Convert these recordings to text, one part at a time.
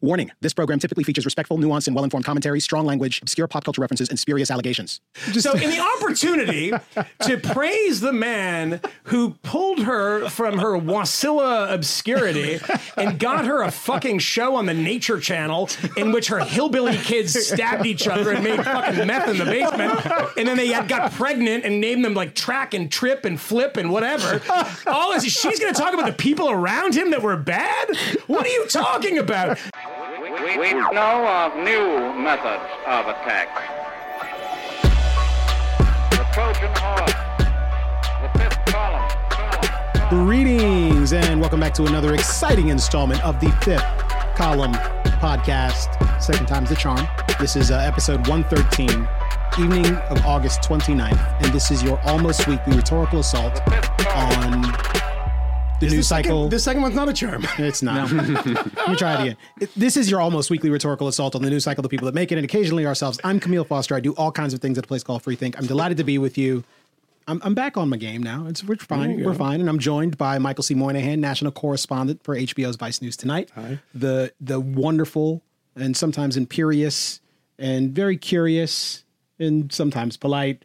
Warning this program typically features respectful, nuanced, and well informed commentary, strong language, obscure pop culture references, and spurious allegations. So, in the opportunity to praise the man who pulled her from her Wasilla obscurity and got her a fucking show on the Nature Channel in which her hillbilly kids stabbed each other and made fucking meth in the basement, and then they had, got pregnant and named them like Track and Trip and Flip and whatever. All this, she's going to talk about the people around him that were bad. What are you talking about? We, we know of new methods of attack. The Trojan horse, the fifth column. column. Greetings, and welcome back to another exciting installment of the Fifth Column Podcast. Second time's the charm. This is uh, episode 113, evening of August 29th, and this is your almost weekly rhetorical assault on the Is news the second- cycle. This second one's not a charm. It's not. Let me try it again. This is your almost weekly rhetorical assault on the news cycle, the people that make it, and occasionally ourselves. I'm Camille Foster. I do all kinds of things at a place called Free Think. I'm delighted to be with you. I'm, I'm back on my game now. It's we're fine. We're fine, and I'm joined by Michael C. Moynihan, national correspondent for HBO's Vice News Tonight. Hi. The the wonderful and sometimes imperious and very curious and sometimes polite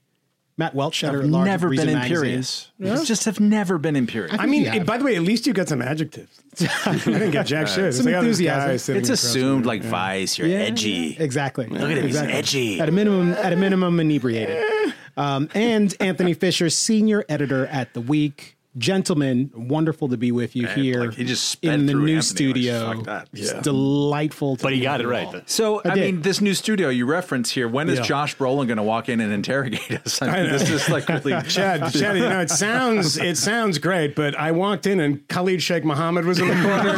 Matt Welch, editor at large never been imperious. I just have never been imperious. I mean, you have. by the way, at least you got some adjectives. I didn't get jack shit. It's Some like, oh, enthusiasm. guy it's assumed like me. Vice, you're Yeah, edgy. Exactly. Look at him, he's edgy. At a minimum, at a minimum, inebriated. Um, and Anthony Fisher, senior editor at the Week. Gentlemen, wonderful to be with you Man, here like, he just sped in the new Anthony, like, studio. fuck that. It's Yeah. delightful. To But he got it right. all. So, I, did. mean, this new studio you reference here, when is Yeah. Josh Brolin going to walk in and interrogate us? I mean, know. this is like really. Chad, Chad, you know, it sounds it sounds great, but I walked in and Khalid Sheikh Mohammed was in the corner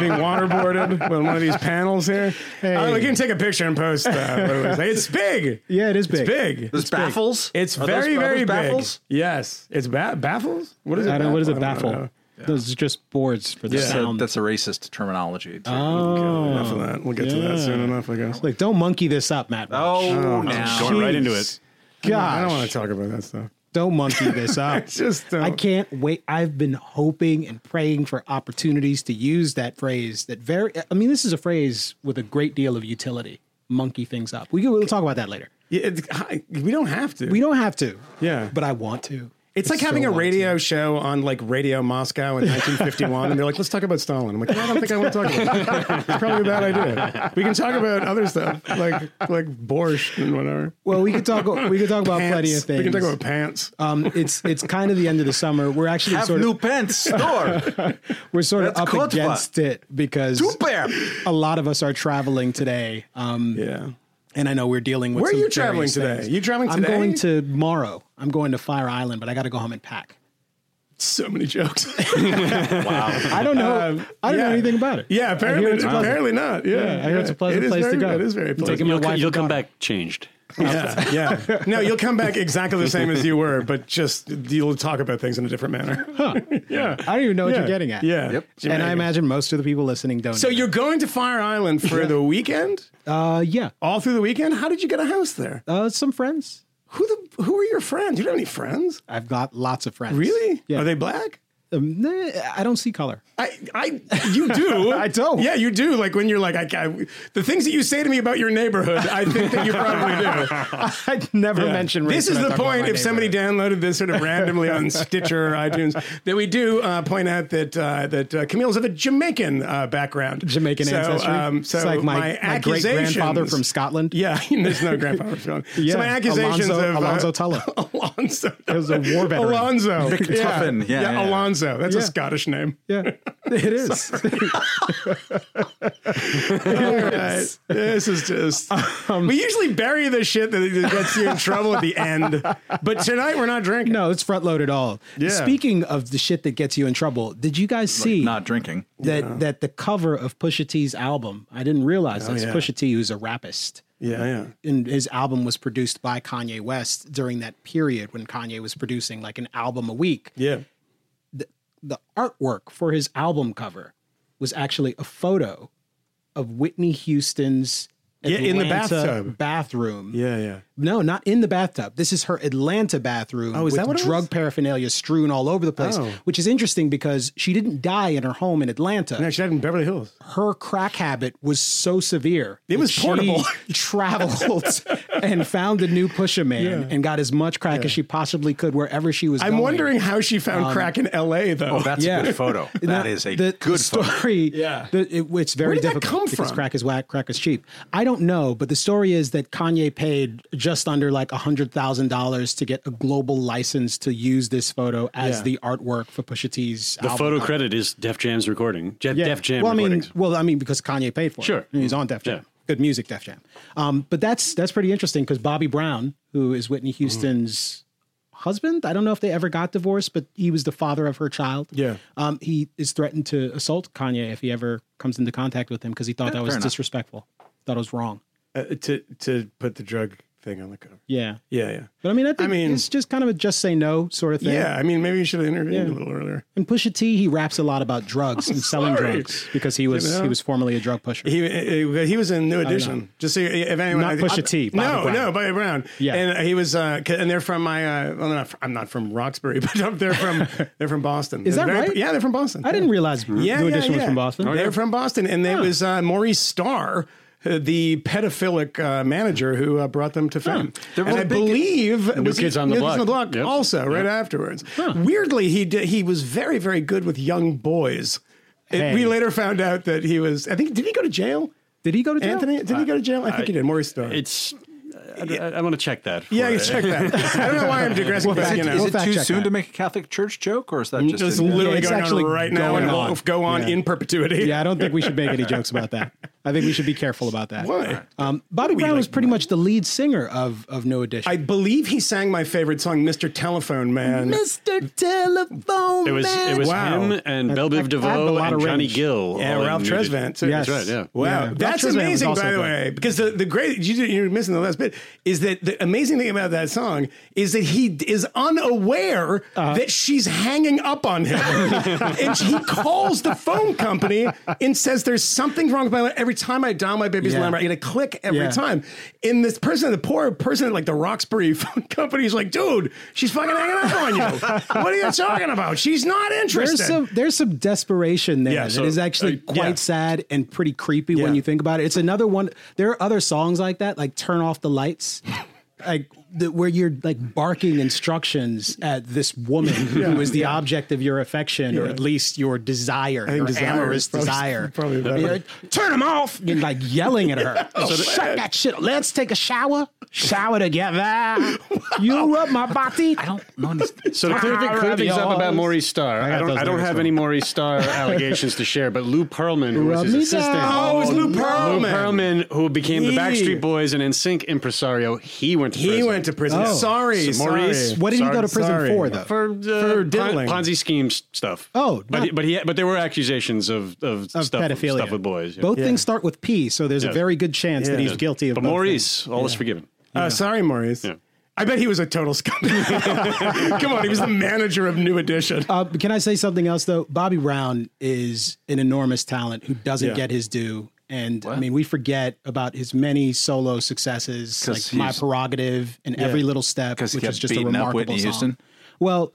being waterboarded on one of these panels here. Uh, we can take a picture and post. Uh, it. It's big. Yeah, it is big. It's big. There's It's big. baffles? It's Are those- very, very those big. baffles? Yes, it's ba- baffles. What is it? I don't. What is it? Baffle? I know. Those are just boards for the Yeah. So sound. that's a racist terminology. too. oh, Enough of that. We'll get to that soon enough, I guess. like don't monkey this up, Matt. oh, now. Going right into it. Jeez. I don't want to talk about that stuff. don't monkey this up. It's just uh, I can't wait. I've been hoping and praying for opportunities to use that phrase. That very, I mean, this is a phrase with a great deal of utility. Monkey things up. We can, we'll talk about that later. Yeah, it's- we don't have to. We don't have to. Yeah. but I want to. It's like so having a want radio show on like Radio Moscow in 1951, and they're like, "Let's talk about Stalin." I'm like, "I don't think I want to talk about that. It's probably a bad idea. We can talk about other stuff like like borscht and whatever. Well, we could talk. We could talk about plenty of Pants. things. We can talk about pants. Um, it's it's kind of the end of the summer. We're actually Have sort new of pants store. we're sort of That's up good against it because Super. a lot of us are traveling today. Um, Yeah. And I know we're dealing with. Where are you traveling today? things. You traveling today? I'm going to Morrow. I'm going to Fire Island, but I got to go home and pack. So many jokes. Wow. I don't know. Um, I don't know anything about it. yeah, apparently, it's apparently not. Yeah, I hear it's a pleasant It is place to very- go. It is very pleasant. taking my You'll, wife you'll come back changed. Yeah, yeah. No, you'll come back exactly the same as you were, but just you'll talk about things in a different manner. Huh. yeah. I don't even know what yeah. you're getting at. Yeah. Yep. And I imagine most of the people listening don't. So know. you're going to Fire Island for the weekend? uh, yeah, All through the weekend? How did you get a house there? uh, some friends. Who the who are your friends? You don't have any friends? I've got lots of friends. Really? Yeah. Are they black? Um, nah, I don't see color. I, I, you do. I don't. Yeah, you do. Like when you're like, I, I, the things that you say to me about your neighborhood, I think that you probably do. I'd never Yeah. mention. This is the point. If somebody downloaded this sort of randomly on Stitcher or iTunes, that we do uh, point out that uh, that uh, Camille's of a Jamaican uh, background, Jamaican so, ancestry. Um, so it's like my, my great grandfather from Scotland. Yeah, there's no grandfather from Scotland. Yeah, So my accusations Alonzo, of uh, Alonzo Tulloh. Alonzo. He was a war veteran. Alonzo. McTuffin. Yeah, yeah. Alonzo. That's a Scottish name. Yeah, it is. All right. This is just. Um, we usually bury the shit that that gets you in trouble at the end, but tonight we're not drinking. no, it's front loaded all. Yeah. Speaking of the shit that gets you in trouble, did you guys see Not drinking. that that the cover of Pusha T's album? I didn't realize this. Oh, yeah. Pusha T, who's a rapist. Yeah, yeah. and his album was produced by Kanye West during that period when Kanye was producing like an album a week. Yeah. The artwork for his album cover was actually a photo of Whitney Houston's Yeah, in the bathtub. bathroom Yeah, yeah. No, not in the bathtub. This is her Atlanta bathroom Oh, is with that what it drug was? paraphernalia strewn all over the place, Oh. which is interesting because she didn't die in her home in Atlanta. No, she died in Beverly Hills. her crack habit was so severe. It was portable. She traveled and found a new Pusha Man Yeah. and got as much crack as she possibly could wherever she was I'm going. wondering how she found um, crack in L.A. though. Oh, that's Yeah. a good photo. That Now, is a the, good the photo. story. Yeah. the- it- it's very Where did that difficult come because from? crack is whack, crack is cheap. I don't know, but the story is that Kanye paid just under like a hundred thousand dollars to get a global license to use this photo as Yeah. the artwork for Pusha T's. The photo credit is Def Jam's recording. Je- Def Jam Well, I mean, recordings. well, I mean, because Kanye paid for it. Sure. He's on Def Jam. Yeah. Good music, Def Jam. Um, but that's that's pretty interesting because Bobby Brown, who is Whitney Houston's husband, I don't know if they ever got divorced, but he was the father of her child. Yeah. Um, he is threatened to assault Kanye if he ever comes into contact with him because he thought that was fair enough. disrespectful. Thought it was wrong. Uh, to to put the drug thing on the cover. Yeah. Yeah, yeah. But I mean, I think mean- it's just kind of a just say no sort of thing. Yeah, I mean, maybe you should have intervened a little earlier. And Pusha T, he raps a lot about drugs and selling sorry. drugs because he was You know? he was formerly a drug pusher. He uh, he was in New Edition. Just so you- if anyone, Not I- Pusha I- T, Bobby no, Brown. no, Bobby Brown. Yeah. and he was, uh, and they're from my. Uh, well, they're not. I'm not from Roxbury, but they're from they're from Boston. Is that Very- right? Yeah, they're from Boston. I didn't realize Yeah, New yeah, Edition was from Boston. They're from Boston, and it was uh, Maurice Starr. Uh, The pedophilic uh, manager who uh, brought them to fame, There was and a I big- believe New was Kids he- on the New Block. Kids Yep. also right afterwards. Weirdly, he did, he was very very good with young boys. It- we later found out that he was. I think did he go to jail? Did he go to jail? Anthony, did he go to jail? I think he did. Maurice Starr. It's. I, I, want to check that. yeah, you check that. I don't know why I'm digressing, Well, but fact- you know, Is We'll it too soon that. to make a Catholic Church joke, or is that just it's in- literally it's going on right now going and will go on Yeah. in perpetuity. Yeah, I don't think we should make any jokes about that. I think we should be careful about that. Why? Um, Bobby we Brown was pretty much the lead singer of of New Edition. I believe he sang my favorite song, "Mr. Telephone Man." Mr. Telephone It was it was Wow. him and Bell I- I Biv DeVoe lot and of Johnny range. Gill. Yeah, Ralph New Tresvant. Too. Yes. That's right. Yeah. Wow, Yeah. That's amazing. By the good. way, because the the great you, you're missing the last bit is that the amazing thing about that song is that he is unaware Uh-huh. that she's hanging up on him, and he calls the phone company and says there's something wrong with my every time I dial my baby's Yeah. number, I get a click every Yeah. time. And this person, the poor person like the Roxbury phone company, is like, dude, she's fucking hanging up on you. what are you talking about? She's not interested. there's some there's some desperation there Yeah, that so, is actually uh, quite yeah. sad and pretty creepy when you think about it. It's another one. There are other songs like that, like "Turn Off the Lights," like the, where you're like barking instructions at this woman who is the object of your affection or at least your desire, your desire amorous is probably- desire. probably better. You're like, Turn them off! You're like yelling at her. Shut that shit. up. Let's take a shower. Shower together. You rub my body. I don't know. So to clear, thi- clear things up about Maurice Starr, I I, don't, I don't have any Maurice Starr allegations to share, but Lou Pearlman, who was his assistant, down. Oh, it was Lou Pearlman. Lou Pearlman, who became the Backstreet Boys and NSYNC impresario, he went to he prison. went to prison. Oh. Sorry, So Maurice- sorry. What did he go to prison Sorry. for, though? for uh, For Pon- Ponzi schemes stuff. Oh, but not- he, but he but there were accusations of of, of stuff pedophilia. stuff with boys. yeah. Both Yeah. things start with P, so there's a very good chance that Yeah. he's guilty of but both Maurice, all is forgiven. Uh, sorry, Maurice. Yeah. I bet he was a total scumbag. Come on, he was the manager of New Edition. Uh, can I say something else though? Bobby Brown is an enormous talent who doesn't Yeah. get his due. And I mean, we forget about his many solo successes, like 'Cause "My Prerogative" and "Every Little Step, which kept is just a remarkable Whitney song. Houston? Well,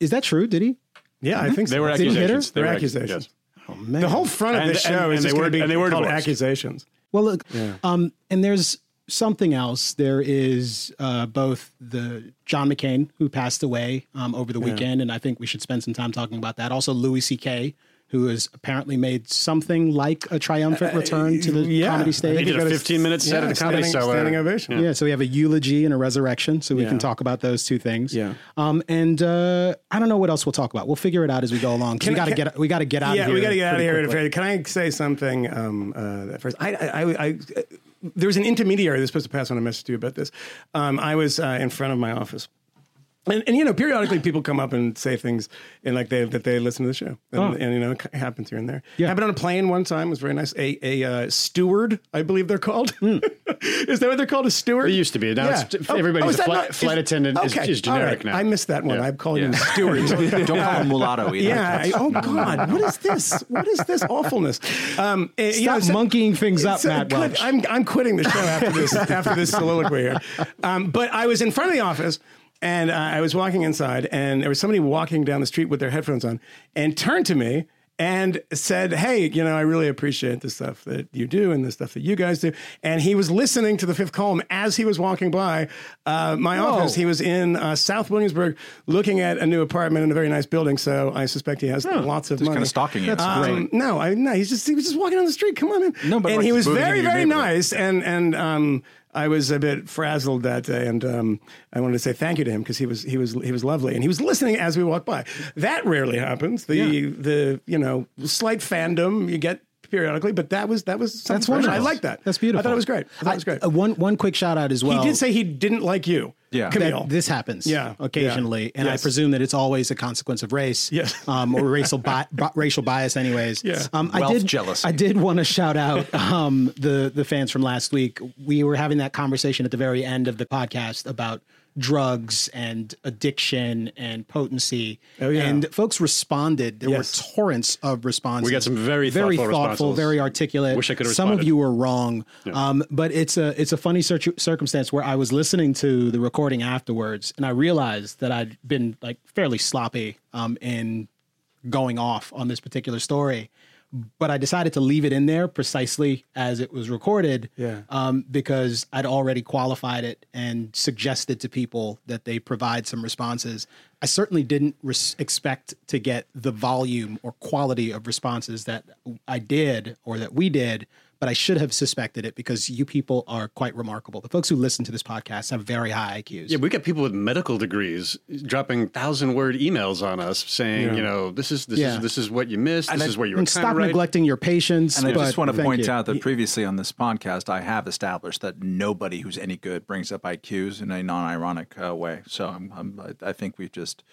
is that true? Did he? yeah, I think so. They were Did he hit her? accusations. They were ac- accusations. yes. Oh man, The whole front of And- this show and is they just were- going to be and they were called divorced. accusations. Well, look, um, and there's something else. There is uh, both the John McCain who passed away um, over the weekend, and I think we should spend some time talking about that. Also, Louis C.K., who has apparently made something like a triumphant return to the Uh, yeah. comedy I stage. He did a 15 minute set Yeah, at the Comedy standing, Cellar. standing ovation. yeah, so we have a eulogy and a resurrection, so we Yeah. can talk about those two things. Yeah. um, and uh, I don't know what else we'll talk about. We'll figure it out as we go along. Can we I- got to get we got to get out. yeah, of here Yeah, we got to get out of here. quickly. Can I say something um, uh, first? I, I, I, I, there was an intermediary that's supposed to pass on a message to you about this. Um, I was uh, in front of my office. And, and you know, periodically people come up and say things and like they that they listen to the show, and, and you know, it happens here and there. Yeah. Happened on a plane one time. It was very nice. A a uh, steward, I believe they're called. is that what they're called? A steward? It used to be. Now it's- everybody's is a that flight- flight attendant is- is all generic now. I missed that one. Yeah. I'm calling Yeah. them stewards. Don't call him mulatto either. Yeah. I- oh God, what is this? What is this awfulness? Um, eh, you Stop so- monkeying things up, so Matt quit- I'm I'm quitting the show after this after this soliloquy here. Um, but I was in front of the office. And uh, I was walking inside, and there was somebody walking down the street with their headphones on, and turned to me and said, "Hey, you know, I really appreciate the stuff that you do and the stuff that you guys do." And he was listening to the Fifth Column as he was walking by uh, my office. He was in uh, South Williamsburg, looking at a new apartment in a very nice building. So I suspect he has lots of money. kind of stalking you. That's Um, great. No, I no. He's just he was just walking down the street. Come on, in. No, but and like he was very very nice, and and um, I was a bit frazzled that day, and um, I wanted to say thank you to him because he was he was he was lovely, and he was listening as we walked by. That rarely happens. The the you know slight fandom you get periodically, but that was that was something That's special. wonderful. I like that. That's beautiful. I thought it was great. I thought it was great. uh, one one quick shout out as well. he did say he didn't like you. Yeah. Camille. that this happens Yeah. occasionally Yeah. and Yes. i presume that it's always a consequence of race Yes. um, or racial bi- bi- racial bias anyways Yeah. um, Wealth i did jealousy. i did want to shout out um, the the fans from last week we were having that conversation at the very end of the podcast about drugs and addiction and potency. Oh, yeah. and folks responded. There Yes. were torrents of responses. We got some very very thoughtful very articulate. Wish I could've some of you were wrong. Um, but it's a it's a funny cir- circumstance where i was listening to the recording afterwards and i realized that i'd been like fairly sloppy um, in going off on this particular story but i decided to leave it in there precisely as it was recorded Yeah. um, because i'd already qualified it and suggested to people that they provide some responses i certainly didn't res- expect to get the volume or quality of responses that i did or that we did but I should have suspected it because you people are quite remarkable. The folks who listen to this podcast have very high IQs. Yeah, we got people with medical degrees dropping thousand word emails on us saying, you know, this is this Yeah. is this is what you missed. This I- is what you were and kind stop of right. neglecting your patients. And I just want to point you. out that previously on this podcast, I have established that nobody who's any good brings up IQs in a non-ironic uh, way. So I'm, I'm, I I think we've just.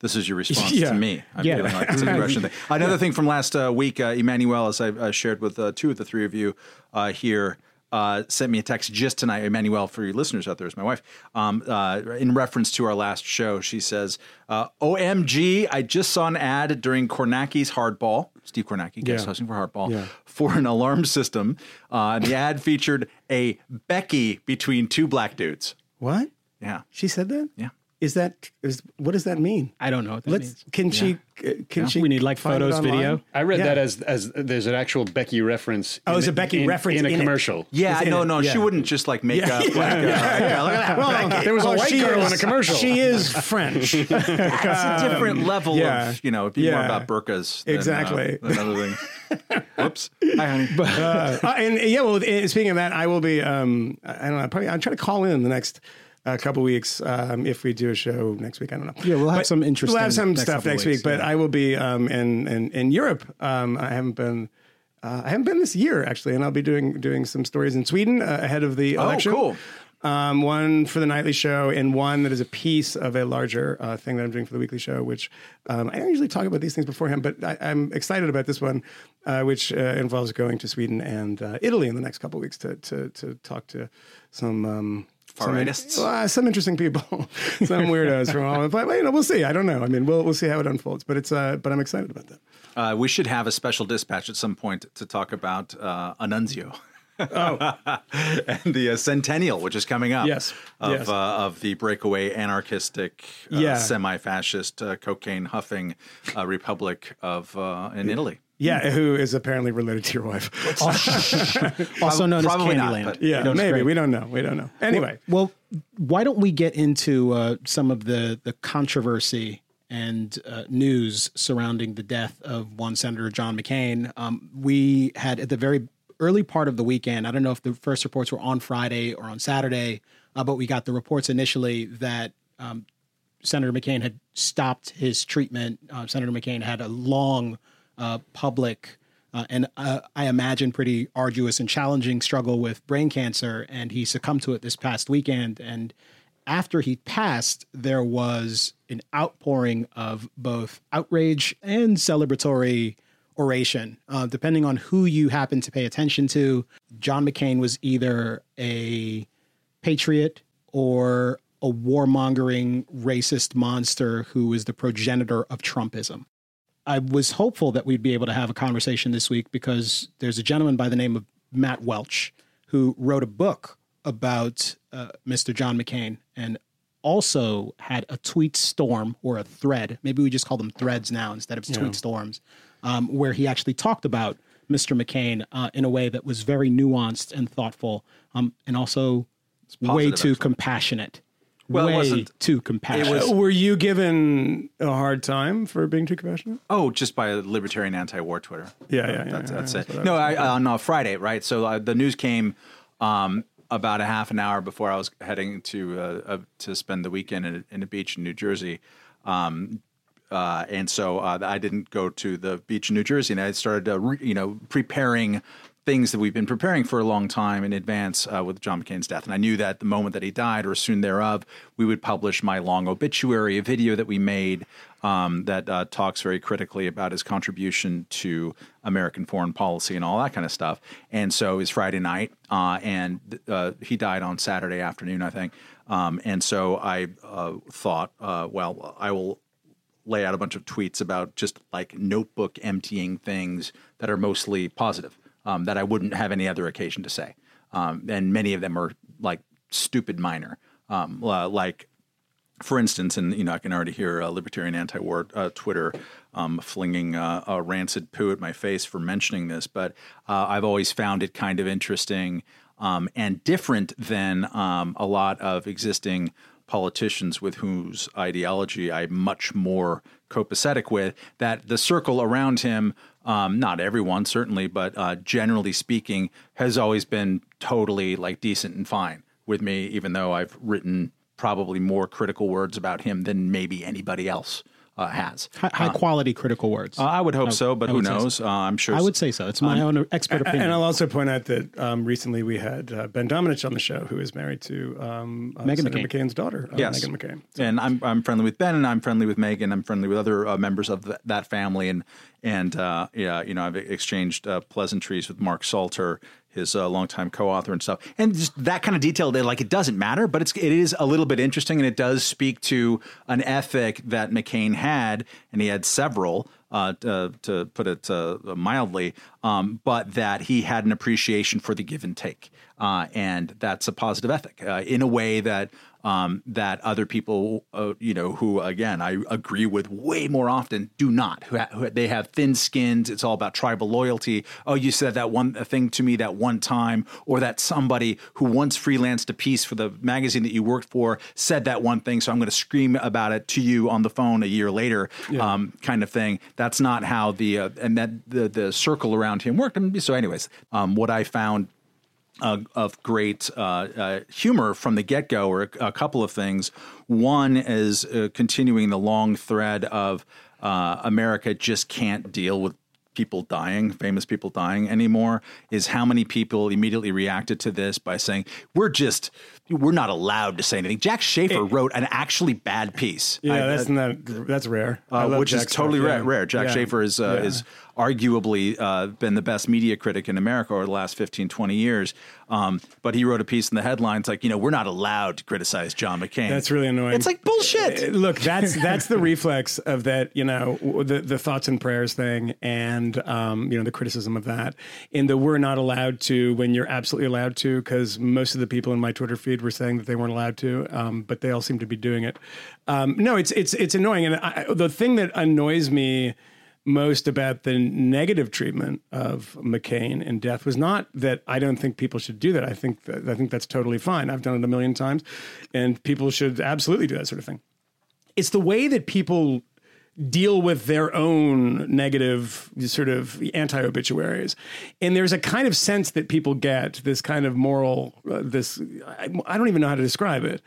This is your response Yeah. to me. I'm Yeah. feeling like it's a thing. Another thing from last uh, week, uh, Emmanuel, as I uh, shared with uh, two of the three of you uh, here, uh, sent me a text just tonight. Emmanuel, for your listeners out there, is my wife. Um, uh, in reference to our last show, she says, uh, "OMG! I just saw an ad during Kornacki's Hardball, Steve Kornacki, guest Yeah. hosting for Hardball, Yeah. for an alarm system. Uh, the ad featured a Becky between two black dudes. What? Yeah, She said that? yeah. Is that is what does that mean? I don't know what that Let's means. can she uh, can she We need, like, photos, video. I read Yeah. that as as there's an actual Becky reference. Oh, in it's a Becky in- reference in a in it. commercial. Yeah, It's in no, it. no, she wouldn't just like make Yeah, up. yeah, like, uh, yeah, look at that. Well, There was a well, white she girl in a commercial. She is French. It's a different level yeah. of, you know, it'd be more about burkas. Than, Exactly. Uh, than other things. Whoops. Hi, honey. uh, and yeah, well, speaking of that, I will be. Um, I don't know. Probably I'll try to call in the next. A couple weeks, um, if we do a show next week, I don't know. Yeah, we'll have some We'll interesting have some next stuff next weeks, week, but yeah. I will be um, in, in in Europe. Um, I haven't been. Uh, I haven't been this year actually, and I'll be doing doing some stories in Sweden uh, ahead of the Oh, election. cool. Um, one for the nightly show, and one that is a piece of a larger uh, thing that I'm doing for the weekly show. Which um, I don't usually talk about these things beforehand, but I, I'm excited about this one, uh, which uh, involves going to Sweden and uh, Italy in the next couple of weeks to to to talk to some. Um, some, Far-rightists? uh, some interesting people, some weirdos from all. But you know, we'll see. I don't know. I mean, we'll we'll see how it unfolds. But it's uh, but I'm excited about that. Uh, we should have a special dispatch at some point to talk about uh, Annunzio. Oh. and the uh, centennial, which is coming up, Yes, of yes. Uh, of the breakaway anarchistic, uh, Yeah. semi-fascist, uh, cocaine huffing uh, republic of uh, in Italy. Yeah, who is apparently related to your wife? also known as Probably not, Candyland. but- Yeah, That's maybe great. we don't know. We don't know. Anyway, Well, why don't we get into uh, some of the the controversy and uh, news surrounding the death of one Senator John McCain? Um, we had at the very early part of the weekend. I don't know if the first reports were on Friday or on Saturday, uh, but we got the reports initially that um, Senator McCain had stopped his treatment. Uh, Senator McCain had a long uh, public uh, and uh, I imagine pretty arduous and challenging struggle with brain cancer, and he succumbed to it this past weekend. And after he passed, there was an outpouring of both outrage and celebratory oration. Uh, depending on who you happen to pay attention to, John McCain was either a patriot or a warmongering racist monster who was the progenitor of Trumpism. I was hopeful that we'd be able to have a conversation this week because there's a gentleman by the name of Matt Welch who wrote a book about uh, Mr. John McCain and also had a tweet storm or a thread. Maybe we just call them threads now instead of tweet storms, um, where he actually talked about Mr. McCain uh, in a way that was very nuanced and thoughtful, um, and also way too actually. compassionate. Well, it wasn't- too compassionate. was- Uh, Were you given a hard time for being too compassionate? Oh, just by a libertarian anti-war Twitter. Yeah, yeah, yeah, That's, yeah, that's that's it. what I No, was I, on uh, Friday, right? So uh, the news came um, about a half an hour before I was heading to uh, uh, to spend the weekend in a, in a beach in New Jersey. Um, uh, and so uh, I didn't go to the beach in New Jersey, and I started, uh, re, you know, preparing things that we've been preparing for a long time in advance uh, with John McCain's death. And I knew that the moment that he died, or soon thereof, we would publish my long obituary, a video that we made um, that uh, talks very critically about his contribution to American foreign policy and all that kind of stuff. And so it was Friday night, uh, and uh, he died on Saturday afternoon, I think. Um, and so I uh, thought, uh, well, I will lay out a bunch of tweets about just like notebook emptying things that are mostly positive um, that I wouldn't have any other occasion to say. Um, and many of them are like stupid minor, um, like for instance, and you know, I can already hear uh, libertarian anti-war uh, Twitter um, flinging uh, a rancid poo at my face for mentioning this, but uh, I've always found it kind of interesting um, and different than um, a lot of existing politicians with whose ideology I'm much more copacetic with. That the circle around him, um, not everyone certainly, but uh, generally speaking, has always been totally like decent and fine with me, even though I've written probably more critical words about him than maybe anybody else uh, has. high, high quality critical words. Uh, I would hope so, but I who would say so. knows? Uh, I'm sure. I would say so. It's my own expert opinion. And I'll also point out that um, recently we had uh, Ben Domenech on the show, who is married to um, uh, Meghan McCain. McCain's daughter, uh, yes, Meghan McCain. And I'm I'm friendly with Ben, and I'm friendly with Meghan. I'm friendly with other uh, members of th- that family, and and uh, yeah, you know, I've exchanged uh, pleasantries with Mark Salter, his uh, longtime co-author and stuff, and just that kind of detail. That like it doesn't matter, but it's it is a little bit interesting, and it does speak to an ethic that McCain had, and he had several. Uh, to, to put it uh, mildly, um, but that he had an appreciation for the give and take, uh, and that's a positive ethic uh, in a way that um, that other people, uh, you know, who again I agree with way more often, do not. Who, ha- who they have thin skins. It's all about tribal loyalty. Oh, you said that one thing to me that one time, or that somebody who once freelanced a piece for the magazine that you worked for said that one thing, so I'm going to scream about it to you on the phone a year later, um, kind of thing. That's not how the uh, and that the the circle around him worked. And so, anyways, um, what I found uh, of great uh, uh, humor from the get go are a, a couple of things. One is uh, continuing the long thread of uh, America just can't deal with people dying, famous people dying anymore, is how many people immediately reacted to this by saying, we're just, we're not allowed to say anything. Jack Shafer wrote an actually bad piece. Yeah, I- that's not that's rare. Uh, which is totally stuff, rare. yeah. rare. Jack Yeah. Shafer is uh, Yeah. is arguably uh, been the best media critic in America over the last 15, 20 years. Um, but he wrote a piece in the headlines like, you know, we're not allowed to criticize John McCain. That's really annoying. It's like bullshit. Uh, Look, that's that's the reflex of that, you know, the the thoughts and prayers thing, and um, you know, the criticism of that, in the we're not allowed to when you're absolutely allowed to, because most of the people in my Twitter feed were saying that they weren't allowed to, um, but they all seem to be doing it. Um, no, it's it's it's annoying, and I, the thing that annoys me most about the negative treatment of McCain and death was not that I don't think people should do that. I think I think that's totally fine. I've done it a million times, and people should absolutely do that sort of thing. It's the way that people deal with their own negative sort of anti obituaries. And there's a kind of sense that people get this kind of moral, uh, this, I, I don't even know how to describe it.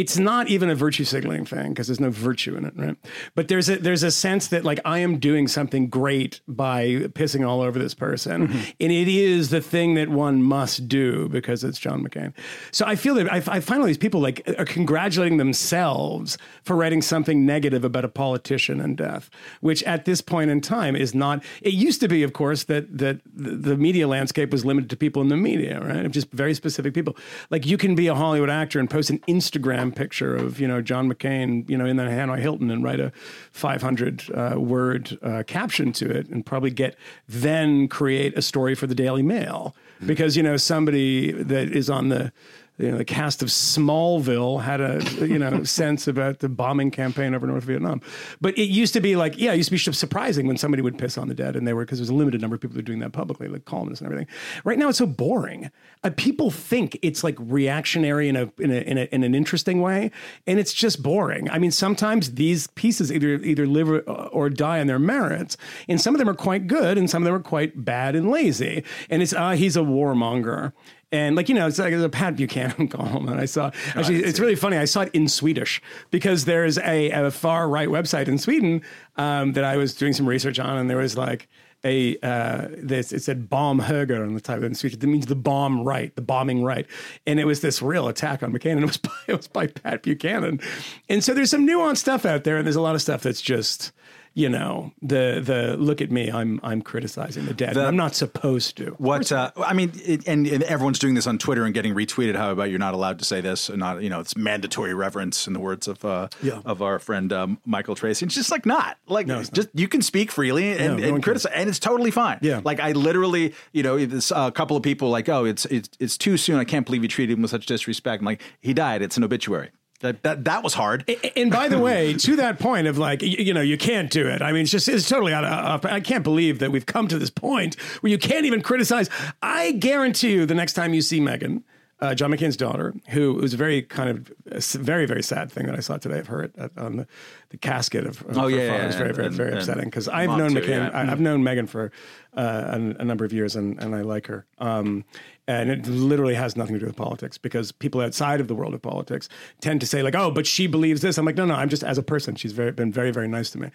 It's not even a virtue signaling thing because there's no virtue in it, right? But there's a there's a sense that like I am doing something great by pissing all over this person, mm-hmm. and it is the thing that one must do because it's John McCain. So I feel that I, I find all these people like are congratulating themselves for writing something negative about a politician and death, which at this point in time is not. It used to be, of course, that that the the media landscape was limited to people in the media, right? Just very specific people. Like you can be a Hollywood actor and post an Instagram picture of you know John McCain, you know, in the Hanoi Hilton, and write a 500 uh, word uh, caption to it, and probably get then create a story for the Daily Mail. Because you know somebody that is on the you know, the cast of Smallville had a you know sense about the bombing campaign over North Vietnam. But it used to be like, yeah, it used to be surprising when somebody would piss on the dead, and they were because there's a limited number of people who are doing that publicly, like columnists and everything. Right now, it's so boring. Uh, people think it's like reactionary in a, in a in a in an interesting way, and it's just boring. I mean, sometimes these pieces either either live or, or die on their merits, and some of them are quite good, and some of them are quite bad and lazy. And it's uh, he's a warmonger. And like you know, it's like a Pat Buchanan column, and I saw actually it's really funny. I saw it in Swedish because there's a, a far right website in Sweden um, that I was doing some research on, and there was like a uh, this it said bomb höger on the type in Swedish. That means the bomb right, the bombing right, and it was this real attack on McCain, and it was by, it was by Pat Buchanan. And so there's some nuanced stuff out there, and there's a lot of stuff that's just you know the the look at me, I'm I'm criticizing the dead. and I'm not supposed to. What uh, I mean, it, and, and everyone's doing this on Twitter and getting retweeted. How about you're not allowed to say this? And not you know, it's mandatory reverence in the words of uh, Yeah. of our friend um, Michael Tracey. It's just like not like it's just you can speak freely and, no and criticize, and it's totally fine. Yeah. like I literally, you know, this a couple of people like, oh, it's it's it's too soon. I can't believe you treated him with such disrespect. I'm like, he died. It's an obituary. That that that was hard. And by the way, to that point of like, you, you know, you can't do it. I mean, it's just, it's totally out of, uh, uh, I can't believe that we've come to this point where you can't even criticize. I guarantee you the next time you see Meghan, uh, John McCain's daughter, who was a very kind of a s- very, very sad thing that I saw today of her at, at, on the, the casket of, of Oh, her yeah, father. yeah, It was very, very, and- very upsetting because I've known too, McCain, yeah. I, I've mm-hmm. known Meghan for uh, a, a number of years and, and I like her. Um, and it literally has nothing to do with politics because people outside of the world of politics tend to say like, "Oh, but she believes this." I'm like, "No, no. I'm just as a person. She's very been very, very nice to me,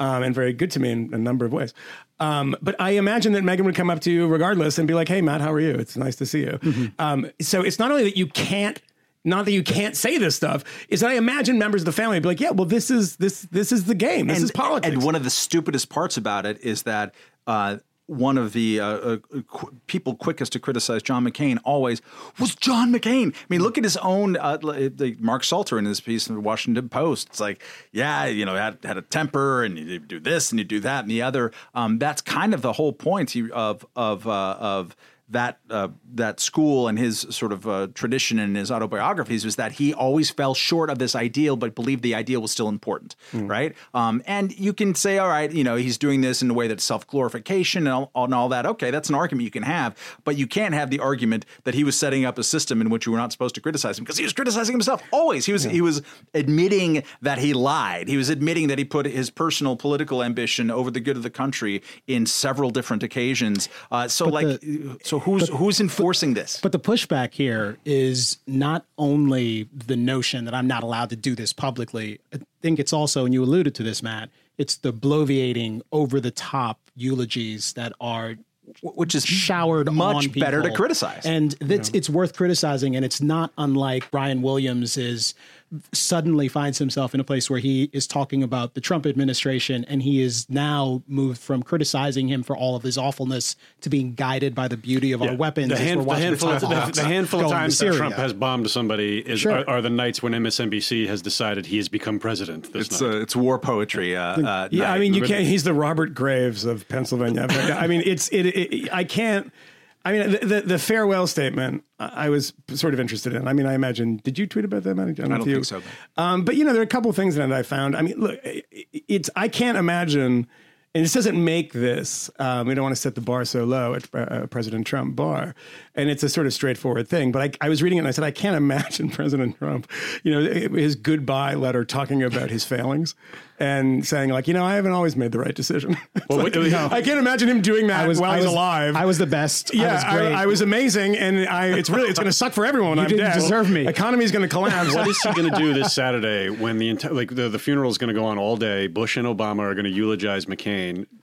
um, and very good to me in a number of ways." Um, but I imagine that Meghan would come up to you regardless and be like, "Hey, Matt, how are you? It's nice to see you." Mm-hmm. Um, so it's not only that you can't. Not that you can't say this stuff, is that I imagine members of the family would be like, "Yeah, well, this is this this is the game. This is politics." And one of the stupidest parts about it is that uh, one of the uh, uh, qu- people quickest to criticize John McCain always was John McCain. I mean, look at his own uh, the Mark Salter in his piece in the Washington Post. It's like, yeah, you know, had had a temper, and you do this and you do that and the other. Um, that's kind of the whole point of of uh, of that uh, that school and his sort of uh, tradition in his autobiographies was that he always fell short of this ideal, but believed the ideal was still important, right? Um, and you can say, all right, you know, he's doing this in a way that's self glorification and all, and all that. Okay, that's an argument you can have, but you can't have the argument that he was setting up a system in which you were not supposed to criticize him because he was criticizing himself always. He was he was admitting that he lied. He was admitting that he put his personal political ambition over the good of the country in several different occasions. Uh, so, like, so who's who's enforcing this? But the pushback here is not only the notion that I'm not allowed to do this publicly. I think it's also, and you alluded to this, Matt, it's the bloviating, over the top eulogies that are which is showered much on better to criticize. and it's, it's worth criticizing and it's not unlike brian williams is suddenly finds himself in a place where he is talking about the trump administration and he is now moved from criticizing him for all of his awfulness to being guided by the beauty of our weapons The, hand, we're the handful, of, the, the handful of times that Trump has bombed somebody is Sure. are, are the nights when MSNBC has decided he has become president. This it's night. uh, it's war poetry. Uh, uh, Yeah, I mean, you can't. He's the Robert Graves of Pennsylvania. I mean, it's it. it I can't. I mean, the, the, the farewell statement. I was sort of interested in. I mean, I imagine. Did you tweet about that? I don't, know I don't think so. Um, but you know, there are a couple of things that I found. I mean, look, it's. I can't imagine. And this doesn't make this. Um, we don't want to set the bar so low at uh, President Trump bar, and it's a sort of straightforward thing. But I, I was reading it and I said, I can't imagine President Trump, you know, his goodbye letter talking about his failings and saying like, you know, I haven't always made the right decision. Well, like, what- you know, I can't imagine him doing that I was, while I he's was alive. I was the best. yeah, I was, great. I, was amazing, and I, it's really it's going to suck for everyone. You I'm didn't dead. deserve me. Economy's going to collapse. what is he going to do this Saturday when the enti- like the, the funeral is going to go on all day? Bush and Obama are going to eulogize McCain.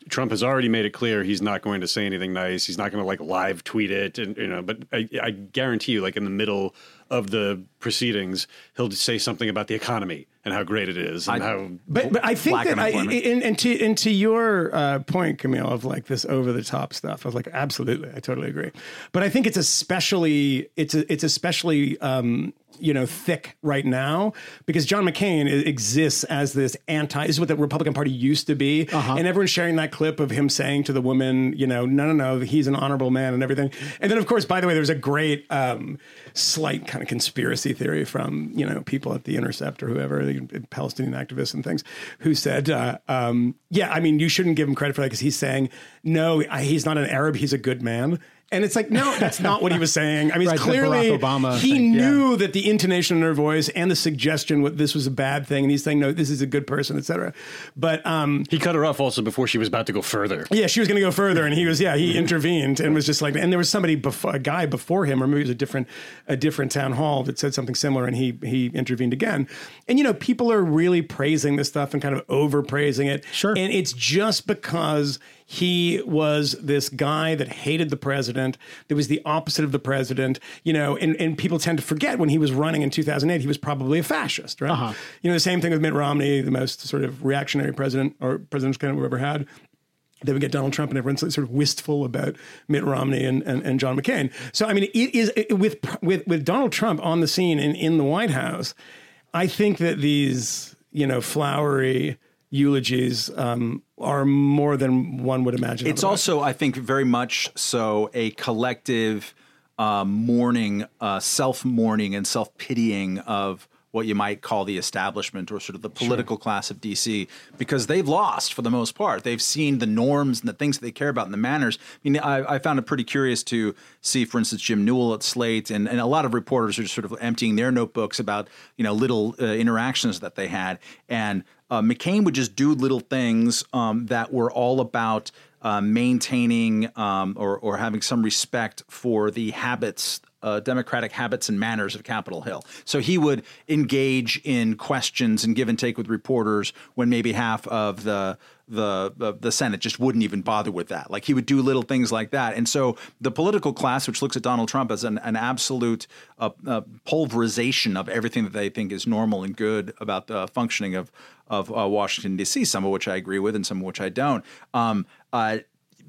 Trump has already made it clear he's not going to say anything nice. He's not going to like live tweet it, and you know. But I, I guarantee you, like in the middle of the proceedings, he'll say something about the economy and how great it is and I- how. But, but I think that I, and, and to and to your uh, point, Camille, of like this over the top stuff, I was like, absolutely, I totally agree. But I think it's especially it's a, it's especially um, you know thick right now because John McCain exists as this anti. This is what the Republican Party used to be, and everyone's sharing that clip of him saying to the woman, you know, no, no, no, he's an honorable man and everything. And then, of course, by the way, there's a great um, slight kind of conspiracy theory from you know people at the Intercept or whoever, the Palestinian activists and things, who said, uh, um, yeah, I mean, you shouldn't give him credit for that because he's saying, no, he's not an Arab, he's a good man. And it's like, no, that's not what he was saying. I mean, Right, clearly Obama he thing, yeah. knew that the intonation in her voice and the suggestion what this was a bad thing, and he's saying, no, this is a good person, etc. But um, He cut her off also before she was about to go further. yeah, she was going to go further, and he was yeah he intervened and was just like, and there was somebody before a guy before him, or maybe it was a different a different town hall that said something similar, and he he intervened again. And you know, people are really praising this stuff and kind of over praising it. Sure. and it's just because he was this guy that hated the president. That was the opposite of the president, you know. And, and people tend to forget when he was running in 2008, he was probably a fascist, right? You know, the same thing with Mitt Romney, the most sort of reactionary president or president's of we've ever had. Then we get Donald Trump, and everyone's sort of wistful about Mitt Romney and, and, and John McCain. So, I mean, it is it, with with with Donald Trump on the scene and in the White House. I think that these you know flowery eulogies um, are more than one would imagine. It's otherwise. also, I think, very much so a collective uh, mourning, uh, self mourning, and self pitying of what you might call the establishment or sort of the political class of DC because they've lost for the most part. They've seen the norms and the things that they care about and the manners. I mean, I, I found it pretty curious to see, for instance, Jim Newell at Slate and, and a lot of reporters are just sort of emptying their notebooks about, you know, little uh, interactions that they had. And uh, McCain would just do little things um, that were all about uh, maintaining um, or, or having some respect for the habits, uh, democratic habits and manners of Capitol Hill. So he would engage in questions and give and take with reporters when maybe half of the the the, the Senate just wouldn't even bother with that. Like he would do little things like that. And so the political class, which looks at Donald Trump as an, an absolute uh, uh, pulverization of everything that they think is normal and good about the functioning of of uh, Washington D.C. Some of which I agree with, and some of which I don't. Um, uh,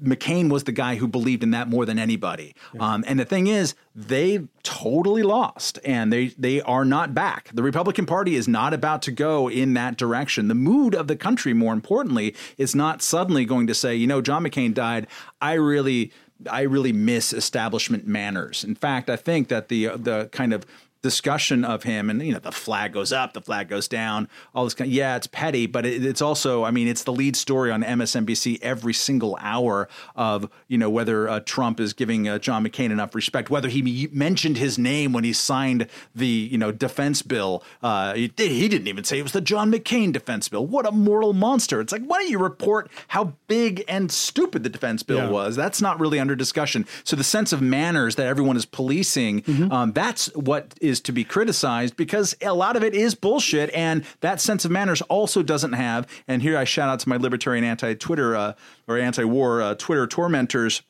McCain was the guy who believed in that more than anybody. Um, and the thing is, they totally lost, and they they are not back. The Republican Party is not about to go in that direction. The mood of the country, more importantly, is not suddenly going to say, you know, John McCain died. I really. I really miss establishment manners. In fact, I think that the the kind of discussion of him and you know the flag goes up the flag goes down all this kind yeah it's petty but it, it's also i mean it's the lead story on msnbc every single hour of you know whether uh, trump is giving uh, john mccain enough respect whether he mentioned his name when he signed the you know defense bill. Uh, he, he didn't even say it was the john mccain defense bill. What a moral monster. It's like why don't you report how big and stupid the defense bill Yeah. was? That's not really under discussion. So the sense of manners that everyone is policing um, that's what is to be criticized because a lot of it is bullshit and that sense of manners also doesn't have and here i shout out to my libertarian anti-twitter uh, or anti-war uh, twitter tormentors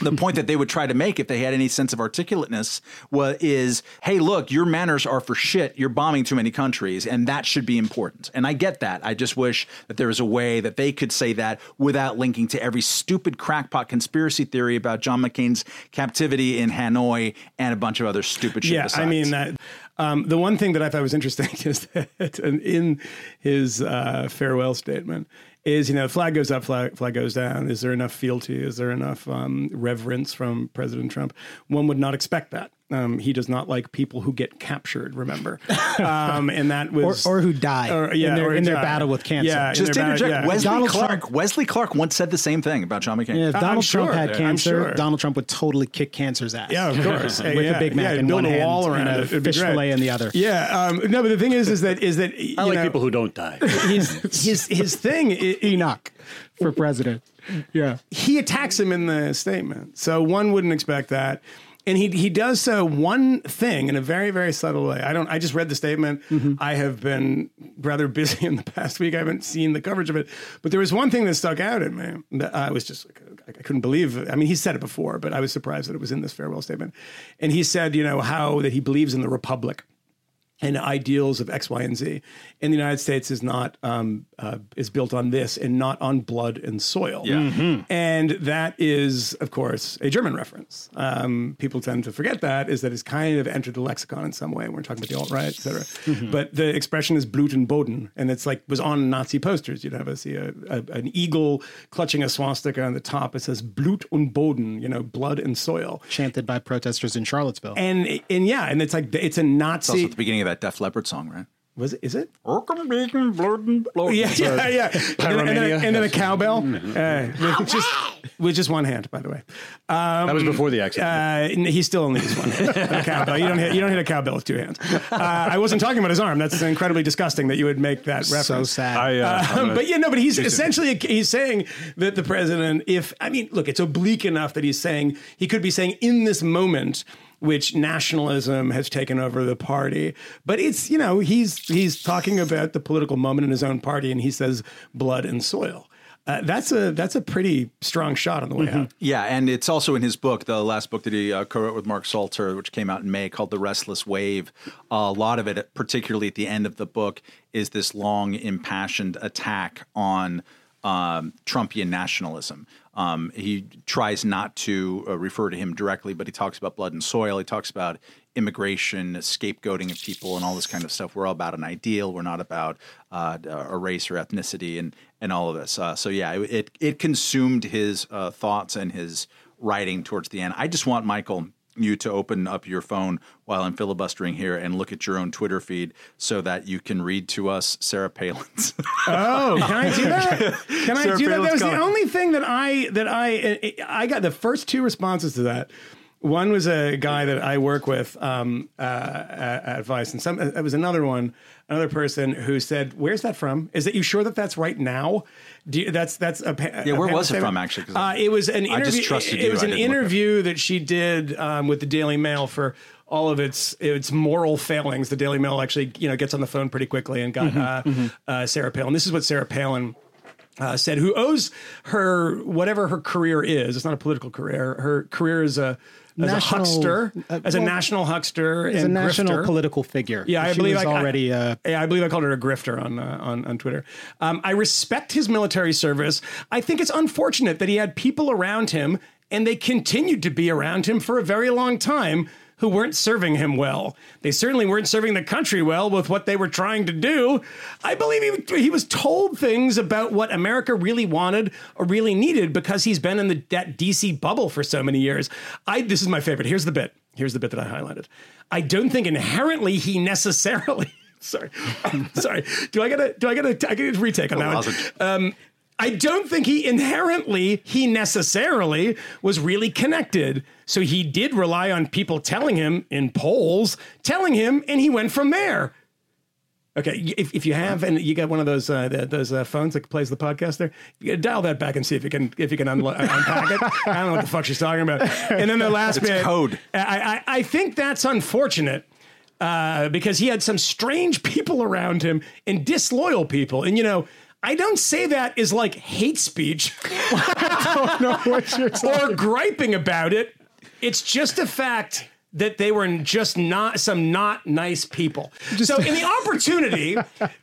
the point that they would try to make if they had any sense of articulateness was is hey look your manners are for shit. You're bombing too many countries and that should be important. And i get that. I just wish that there was a way that they could say that without linking to every stupid crackpot conspiracy theory about john mccain's captivity in hanoi and a bunch of other stupid shit yeah, I mean that. Um, the one thing that I thought was interesting is that in his uh, farewell statement is you know flag goes up, flag flag goes down. Is there enough fealty? Is there enough um, reverence from President Trump? One would not expect that. Um, he does not like people who get captured. Remember, um, and that or, was or who die or- yeah, in their, or in their battle with cancer. Yeah, Just to their battle- interject, yeah. Wesley Donald Clark. Trump- Wesley Clark once said the same thing about John McCain. Yeah, if I'm Donald Trump sure. had I'm cancer, sure. Donald Trump would totally kick cancer's ass. Yeah, of course. with Yeah, a Big Mac yeah, in build one a hand wall around and a It'd fish fillet in the other. Yeah, um, no, but the thing is, is that is that I like know, people who don't die. his his his thing. i- i- Enoch for president. Yeah. he attacks him in the statement. So one wouldn't expect that. And he he does so one thing in a very very subtle way. I don't. I just read the statement. I have been rather busy in the past week. I haven't seen the coverage of it. But there was one thing that stuck out at me. That I was just like, I couldn't believe. I mean, he said it before, but I was surprised that it was in this farewell statement. And he said, you know, how that he believes in the republic and ideals of X, Y, and Z. And the United States is not um, uh, is built on this and not on blood and soil. Yeah. And that is, of course, a German reference. Um, people tend to forget that is that it's kind of entered the lexicon in some way. We're talking about the alt right, et cetera. But the expression is Blut und Boden, and it's like was on Nazi posters. You'd have a, see a, a, an eagle clutching a swastika on the top. It says Blut und Boden, you know, blood and soil. Chanted by protesters in Charlottesville. And and yeah, and it's like it's a It's Nazi. also at the beginning of that Def Leppard song, right? Was it? Is it? Yeah, Yeah, yeah, yeah. And, then- and, then, and then a cowbell uh, with just with just one hand, by the way. that was before the accident. Uh, he still only uses one hand. A cowbell. You don't hit. You don't hit a cowbell with two hands. Uh, I wasn't talking about his arm. That's incredibly disgusting that you would make that reference. so sad. I, uh, I'm Um, a- but yeah, no, but he's essentially he's saying that the president, if I mean, look, it's oblique enough that he's saying he could be saying in this moment which nationalism has taken over the party, but it's you know he's he's talking about the political moment in his own party, and he says blood and soil. Uh, that's a that's a pretty strong shot on the way out. Yeah, and it's also in his book, the last book that he uh, co-wrote with Mark Salter, which came out in May, called "The Restless Wave." a lot of it, particularly at the end of the book, is this long, impassioned attack on um, Trumpian nationalism. Um, he tries not to uh, refer to him directly, but he talks about blood and soil. He talks about immigration, scapegoating of people, and all this kind of stuff. We're all about an ideal. We're not about uh, a race or ethnicity, and and all of this. Uh, so yeah, it it, consumed his uh, thoughts and his writing towards the end. I just want Michael you to open up your phone while I'm filibustering here and look at your own Twitter feed so that you can read to us Sarah Palin's. Oh, can I do that? Can I Sarah do that? Palin's That was the only thing that I that I I got the first two responses to that. One was a guy that I work with um, uh, at, at Vice, and some it was another one, another person who said, "Where's that from? Is that you sure that that's right now? Do you, that's that's a pa- Yeah, where was it from, actually? Uh, it was an I just interview. trusted it was an didn't look it up. interview that she did um, with the Daily Mail for all of its its moral failings. The Daily Mail actually you know gets on the phone pretty quickly and got Mm-hmm, uh, uh, Sarah Palin. This is what Sarah Palin uh, said, who owes her whatever her career is. It's not a political career. Her career is a as a huckster, uh, as a national huckster, He's a national grifter. political figure. Yeah, I she believe I, already. I, uh, yeah, I believe I called her a grifter on uh, on on Twitter. Um, I respect his military service. I think it's unfortunate that he had people around him, and they continued to be around him for a very long time. Who weren't serving him well. They certainly weren't serving the country well with what they were trying to do. I believe he, he was told things about what America really wanted or really needed because he's been in the, that DC bubble for so many years. I this is my favorite. Here's the bit. Here's the bit that I highlighted. I don't think inherently he necessarily. Sorry, sorry. Do I gotta? Do I gotta? I get a retake on that one. Um, I don't think he inherently, he necessarily was really connected. So he did rely on people telling him in polls, telling him, and he went from there. Okay, if, if you have and you got one of those uh, th- those uh, phones that plays the podcast there, you dial that back and see if you can if you can unlo- unpack it. I don't know what the fuck she's talking about. And then the last It's bit, code. I, I I think that's unfortunate uh, because he had some strange people around him and disloyal people. And you know, I don't say that is like hate speech or griping about it. It's just a fact that they were just not some not nice people. so in the opportunity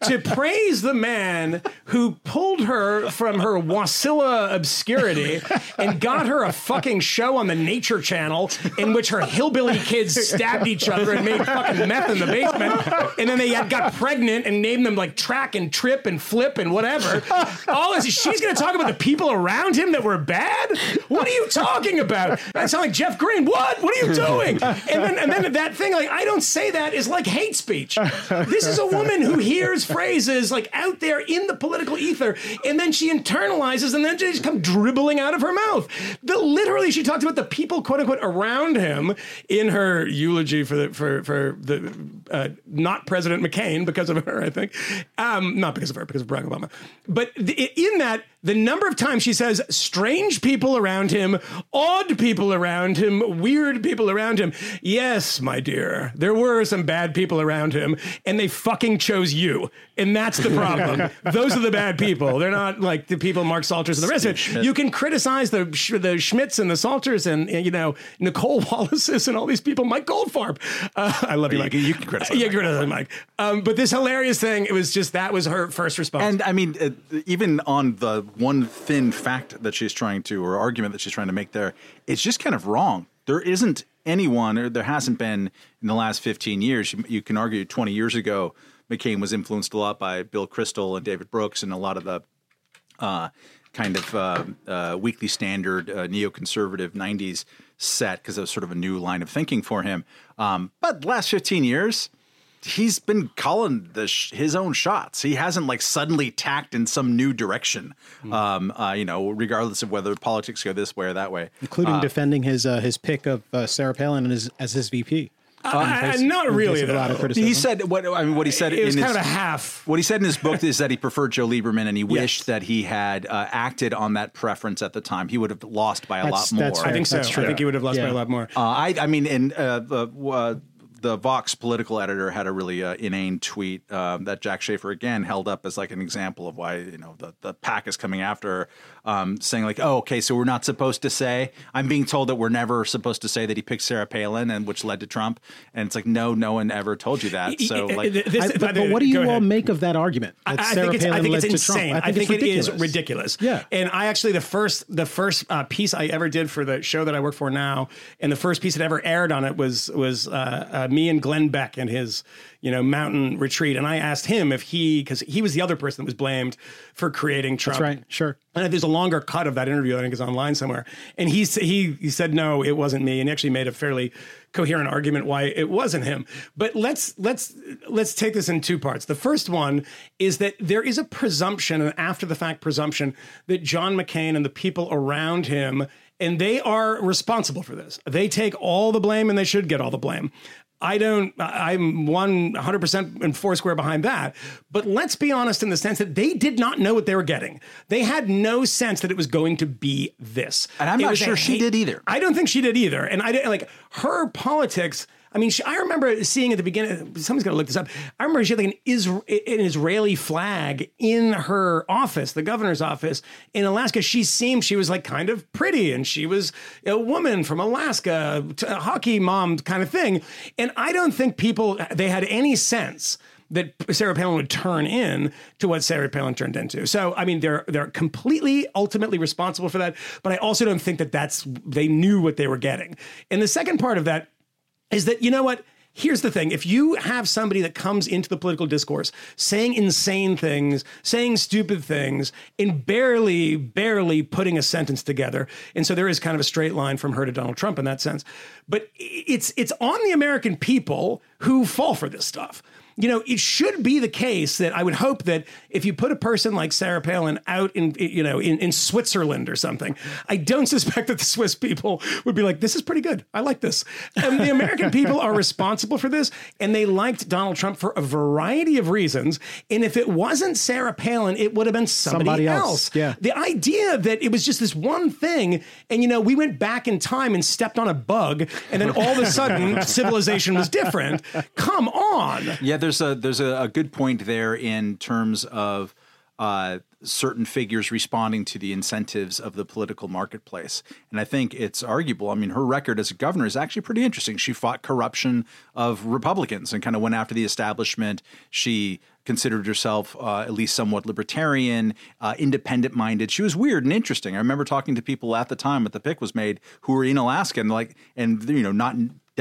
to praise the man who pulled her from her Wasilla obscurity and got her a fucking show on the Nature Channel in which her hillbilly kids stabbed each other and made fucking meth in the basement, and then they had, got pregnant and named them like Track and Trip and Flip and whatever. All this, she's going to talk about the people around him that were bad. What are you talking about? I sound like Jeff Green. What? What are you doing? and then and then that thing like I don't say that is like hate speech. This is a woman who hears phrases like out there in the political ether, and then she internalizes, and then they just come dribbling out of her mouth. Literally, she talked about the people, quote unquote, around him in her eulogy for the for for the uh, not President McCain because of her, I think, um, not because of her, because of Barack Obama, but in that the number of times she says strange people around him, odd people around him, weird people around him. Yes, my dear, there were some bad people around him, and they fucking chose you. And that's the problem. Those are the bad people. They're not like the people Mark Salters and the rest of it. You can criticize the the Schmidts and the Salters and, you know Nicolle Wallace's and all these people. Mike Goldfarb. Uh, I love you, Mike. you can criticize Yeah, you can criticize Mike. Um, but this hilarious thing, it was just that was her first response. And I mean, uh, even on the one thin fact that she's trying to, or argument that she's trying to make there, it's just kind of wrong. There isn't anyone, or there hasn't been in the last 15 years. You, can argue 20 years ago, McCain was influenced a lot by Bill Kristol and David Brooks and a lot of the uh, kind of uh, uh, Weekly Standard uh, neoconservative 90s set because it was sort of a new line of thinking for him. Um, but last 15 years, he's been calling the sh- his own shots. He hasn't like suddenly tacked in some new direction. Um, uh, you know, regardless of whether politics go this way or that way. including defending his uh, his pick of uh, Sarah Palin and his, as his VP. Uh, not really, a lot of criticism. He said what I mean. What he said It was in kind his, of a half. What he said in his book is that he preferred Joe Lieberman and he wished Yes. that he had uh, acted on that preference at the time. He would have lost by a That's- lot more. that's I think so. That's true. I think he would have lost by a lot more. Uh, I, I mean, and uh, the Vox political editor had a really uh, inane tweet um, that Jack Shafer again held up as like an example of why you know the the pack is coming after, um, saying like, oh, okay, so we're not supposed to say. I'm being told that we're never supposed to say that he picked Sarah Palin, and which led to Trump. And it's like, no, no one ever told you that. So like, This- I- but, the- but what do you all ahead. make of that argument? That I, I Sarah think it's, I Palin think it's led to Trump? insane. I think, it it's ridiculous. Yeah. And I actually the first the first uh, piece I ever did for the show that I work for now, and the first piece that ever aired on it was was uh, uh, me and Glenn Beck and his you know mountain retreat, and I asked him if he because he was the other person that was blamed for creating Trump. That's right. Sure. And there's a longer cut of that interview I think is online somewhere. And he he he said no, it wasn't me, and he actually made a fairly coherent argument why it wasn't him. But let's let's let's take this in two parts. The first one is that there is a presumption, an after the fact presumption, that John McCain and the people around him and they are responsible for this. They take all the blame and they should get all the blame. I don't, I'm 100% in foursquare behind that. But let's be honest in the sense that they did not know what they were getting. They had no sense that it was going to be this. And I'm It not sure she did either. I don't think she did either. And I didn't like her politics. I mean, she, I remember seeing at the beginning. Somebody's got to look this up. I remember she had like an, Isra- an Israeli flag in her office, the governor's office in Alaska. She seemed she was like kind of pretty, and she was a woman from Alaska, hockey mom kind of thing. And I don't think people they had any sense that Sarah Palin would turn in to what Sarah Palin turned into. So, I mean, they're they're completely ultimately responsible for that. But I also don't think that that's they knew what they were getting. And the second part of that is that you know what. Here's the thing. If you have somebody that comes into the political discourse saying insane things, saying stupid things, and barely, barely putting a sentence together, and so there is kind of a straight line from her to Donald Trump in that sense. But it's it's on the American people who fall for this stuff you know, it should be the case that I would hope that if you put a person like Sarah Palin out in, you know, in, in Switzerland or something, I don't suspect that the Swiss people would be like, this is pretty good. I like this. And the American people are responsible for this, and they liked Donald Trump for a variety of reasons. And if it wasn't Sarah Palin, it would have been somebody, Somebody else, else. yeah. The idea that it was just this one thing, and you know, we went back in time and stepped on a bug, and then all of a sudden civilization was different. Come on. Yeah, there's a there's a, a good point there in terms of uh, certain figures responding to the incentives of the political marketplace, and I think it's arguable. I mean, her record as a governor is actually pretty interesting. She fought corruption of Republicans and kind of went after the establishment. She considered herself uh, at least somewhat libertarian, uh, independent minded. She was weird and interesting. I remember talking to people at the time that the pick was made who were in Alaska and like, and you know, not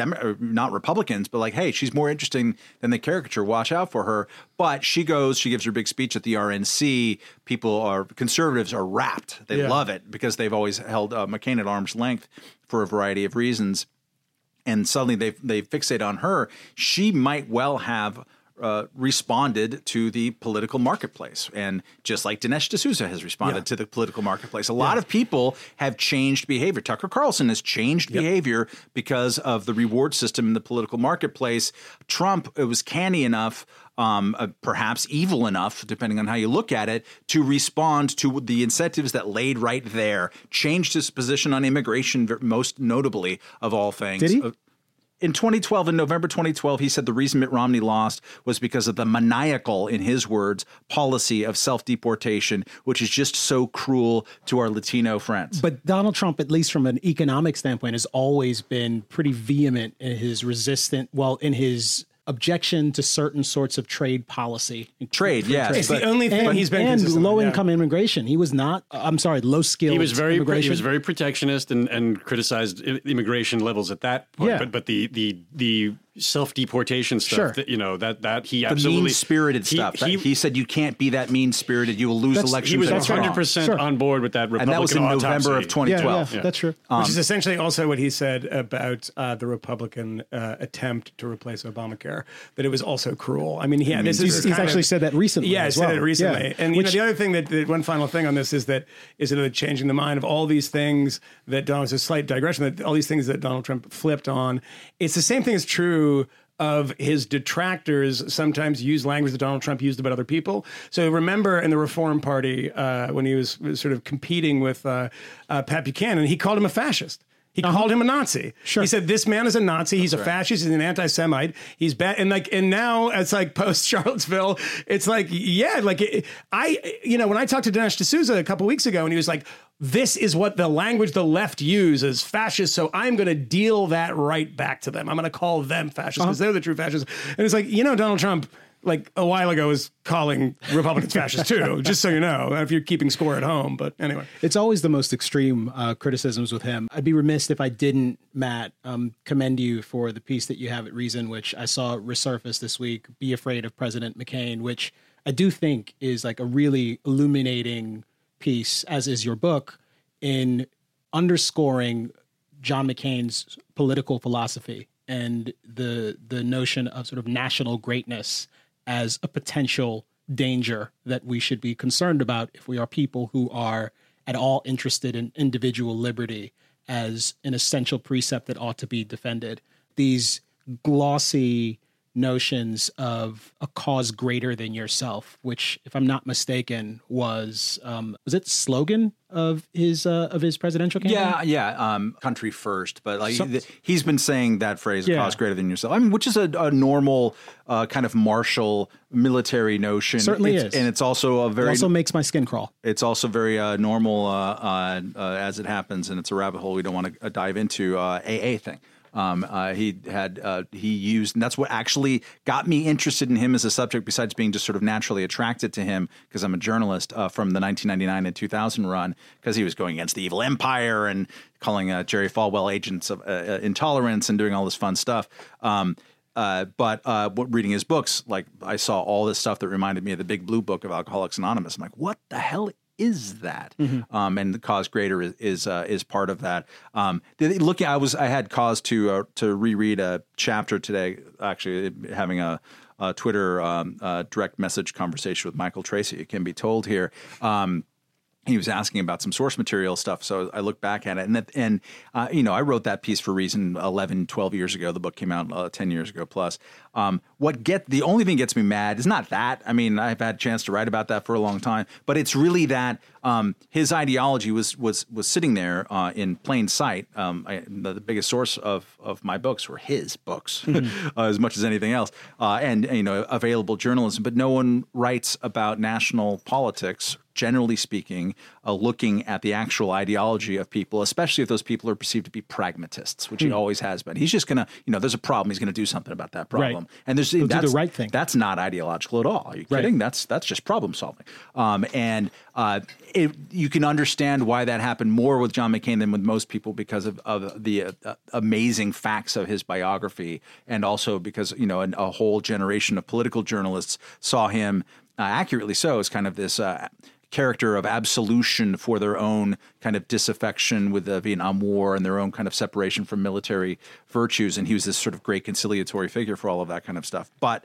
Dem- not Republicans, but like, hey, she's more interesting than the caricature. Watch out for her. But she goes, she gives her big speech at the RNC. People are conservatives are rapt. They Yeah. love it because they've always held uh, McCain at arm's length for a variety of reasons. and suddenly they they fixate on her, she might well have. Uh, responded to the political marketplace, and just like Dinesh D'Souza has responded Yeah. to the political marketplace, a lot of people have changed behavior. Tucker Carlson has changed behavior because of the reward system in the political marketplace. Trump it was canny enough um, uh, perhaps evil enough, depending on how you look at it, to respond to the incentives that laid right there. Changed his position on immigration, most notably of all things. Did he? In 2012, in November 2012, he said the reason Mitt Romney lost was because of the maniacal, in his words, policy of self deportation, which is just so cruel to our Latino friends. But Donald Trump, at least from an economic standpoint, has always been pretty vehement in his resistant, well, in his objection to certain sorts of trade policy. Trade, yeah, It's but- the only thing And, he's been and consistent on, low yeah. income immigration. He was not. Uh, I'm sorry, low skilled. He was very he was very protectionist and, and criticized immigration levels at that point. Yeah. But but the the the self deportation stuff Sure. that you know that that he the absolutely mean spirited stuff. He, He, said you can't be that mean spirited. You will lose That's- elections. he was and 100 percent Sure. on board with that And Republican that was in November of autopsy. yeah, 2012. yeah, that's true. Which is essentially also what he said about uh, the Republican uh, attempt to replace Obamacare. That it was also cruel. I mean, yeah, this He's, is he's actually of- said that recently. Yeah, I as said well. it recently. Yeah. And you Which- know, the other thing that, that one final thing on this is that is it changing the mind of all these things that Donald. It's a slight digression that all these things that Donald Trump flipped on. It's the same thing is true of his detractors sometimes use language that Donald Trump used about other people. So remember in the Reform Party uh, when he was, was sort of competing with uh, uh, Pat Buchanan, he called him a fascist. He called him a Nazi. Sure. He said this man is a Nazi. He's a fascist. He's an anti-Semite. He's bad. And like, and now it's like post Charlottesville. It's like, yeah, like it, I, you know, when I talked to Dinesh D'Souza a couple weeks ago, and he was like, "This is what the language the left use as fascist." So I'm going to deal that right back to them. I'm going to call them fascists because they're the true fascists. And it's like, you know, Donald Trump. Like a while ago, was calling Republicans fascists too. Just so you know, if you're keeping score at home. But anyway, It's always the most extreme uh, criticisms with him. I'd be remiss if I didn't, Matt, um, commend you for the piece that you have at Reason, which I saw resurface this week. Be afraid of President McCain, which I do think is like a really illuminating piece, as is your book, in underscoring John McCain's political philosophy and the the notion of sort of national greatness as a potential danger that we should be concerned about if we are people who are at all interested in individual liberty as an essential precept that ought to be defended. These glossy notions of a cause greater than yourself, which, if I'm not mistaken, was um, was it slogan of his uh, of his presidential campaign? Yeah, yeah. Um, country first, but like he's been saying that phrase, Yeah. "cause greater than yourself." I mean, which is a, a normal uh, kind of martial military notion. Certainly It's- is. and it's also a very It also makes my skin crawl. it's also very uh, normal uh, uh, uh, as it happens, and it's a rabbit hole we don't want to uh, dive into. Uh, AA thing. Um, uh, he had uh, he used, and that's what actually got me interested in him as a subject. Besides being just sort of naturally attracted to him, because I'm a journalist uh, from the 1999 and 2000 run, because he was going against the evil empire and calling uh, Jerry Falwell agents of uh, uh, intolerance and doing all this fun stuff. Um, uh, but uh, reading his books, like I saw all this stuff that reminded me of the Big Blue Book of Alcoholics Anonymous. I'm like, what the hell is that? Um, and the cause greater is is, uh, is part of that. Um, looking, I was I had cause to uh, to reread a chapter today. Actually, having a, a Twitter um, uh, direct message conversation with Michael Tracey. It can be told here. Um, he was asking about some source material stuff so i looked back at it and that, and uh, you know i wrote that piece for reason 11 12 years ago. The book came out uh, 10 years ago plus. Um, what get the only thing gets me mad is not that. I mean i've had a chance to write about that for a long time but it's really that um, his ideology was was was sitting there uh, in plain sight. Um, I, the, the biggest source of of my books were his books uh, as much as anything else. Uh, and you know available journalism. But no one writes about national politics generally speaking, uh, looking at the actual ideology of people, especially if those people are perceived to be pragmatists, which he always has been. He's just going to, you know, there's a problem. He's going to do something about that problem. And there's do the that's, right thing. That's not ideological at all. Are you Right. kidding? That's that's just problem solving. Um, and uh, it, you can understand why that happened more with John McCain than with most people because of, of the uh, uh, amazing facts of his biography, and also because you know an, a whole generation of political journalists saw him accurately so, as kind of this uh, character of absolution for their own kind of disaffection with the Vietnam War and their own kind of separation from military virtues. And he was this sort of great conciliatory figure for all of that kind of stuff. But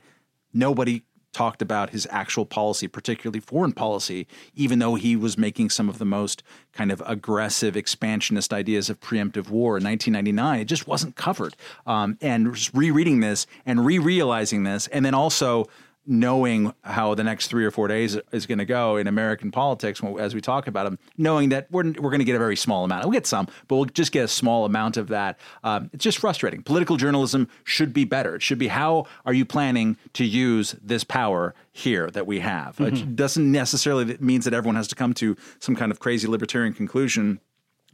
nobody talked about his actual policy, particularly foreign policy, even though he was making some of the most kind of aggressive expansionist ideas of preemptive war in 1999. It just wasn't covered. Um, and rereading this and re realizing this, and then also knowing how the next three or four days is going to go in American politics as we talk about them, knowing that we're, we're going to get a very small amount. We'll get some, but we'll just get a small amount of that. Um, it's just frustrating. Political journalism should be better. It should be how are you planning to use this power here that we have? Mm-hmm. It doesn't necessarily means that everyone has to come to some kind of crazy libertarian conclusion,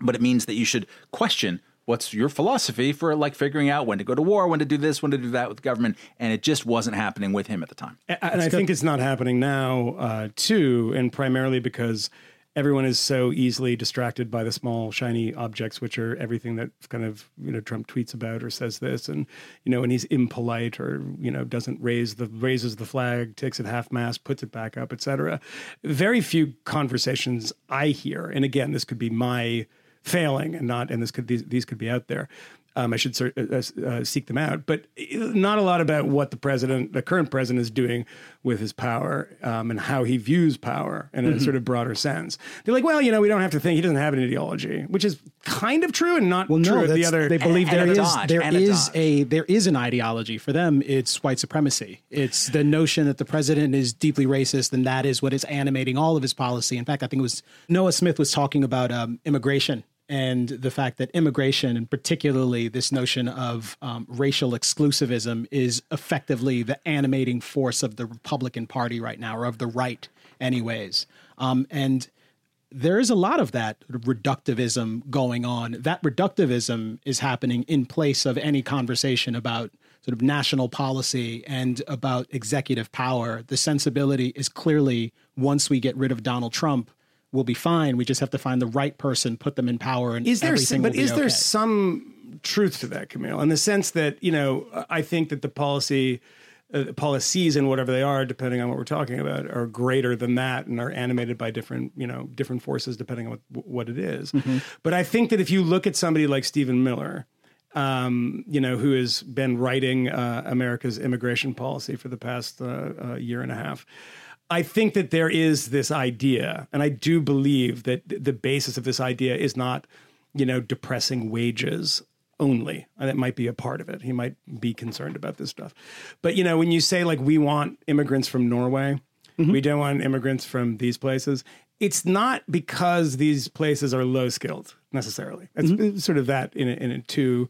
but it means that you should question what's your philosophy for like figuring out when to go to war, when to do this, when to do that with government, and it just wasn't happening with him at the time. And, and I think it's not happening now uh, too, and primarily because everyone is so easily distracted by the small shiny objects, which are everything that kind of you know Trump tweets about or says this, and you know, and he's impolite or you know doesn't raise the raises the flag, takes it half mast, puts it back up, etc. Very few conversations I hear, and again, this could be my failing and not and this could these, these could be out there um, I should uh, uh, uh, seek them out, but not a lot about what the president, the current president, is doing with his power um, and how he views power in a mm-hmm. sort of broader sense. They're like, well, you know, we don't have to think he doesn't have an ideology, which is kind of true and not well, true. No, the other, they believe and, there and is dodge, there is a, a there is an ideology for them. It's white supremacy. It's the notion that the president is deeply racist, and that is what is animating all of his policy. In fact, I think it was Noah Smith was talking about um, immigration and the fact that immigration, and particularly this notion of um, racial exclusivism, is effectively the animating force of the Republican Party right now, or of the right, anyways. Um, and there is a lot of that reductivism going on. That reductivism is happening in place of any conversation about sort of national policy and about executive power. The sensibility is clearly once we get rid of Donald Trump, we'll be fine. We just have to find the right person, put them in power, and is there everything but will be is there okay. some truth to that, Kmele? In the sense that you know, I think that the policy. Uh, policies and whatever they are, depending on what we're talking about, are greater than that and are animated by different, you know, different forces depending on what, what it is. Mm-hmm. But I think that if you look at somebody like Stephen Miller, um, you know, who has been writing uh, America's immigration policy for the past uh, uh, year and a half, I think that there is this idea, and I do believe that the basis of this idea is not, you know, depressing wages only. And it might be a part of it. He might be concerned about this stuff. But, you know, when you say, like, we want immigrants from Norway, mm-hmm. we don't want immigrants from these places, it's not because these places are low skilled necessarily. It's mm-hmm. sort of that in it, in it too.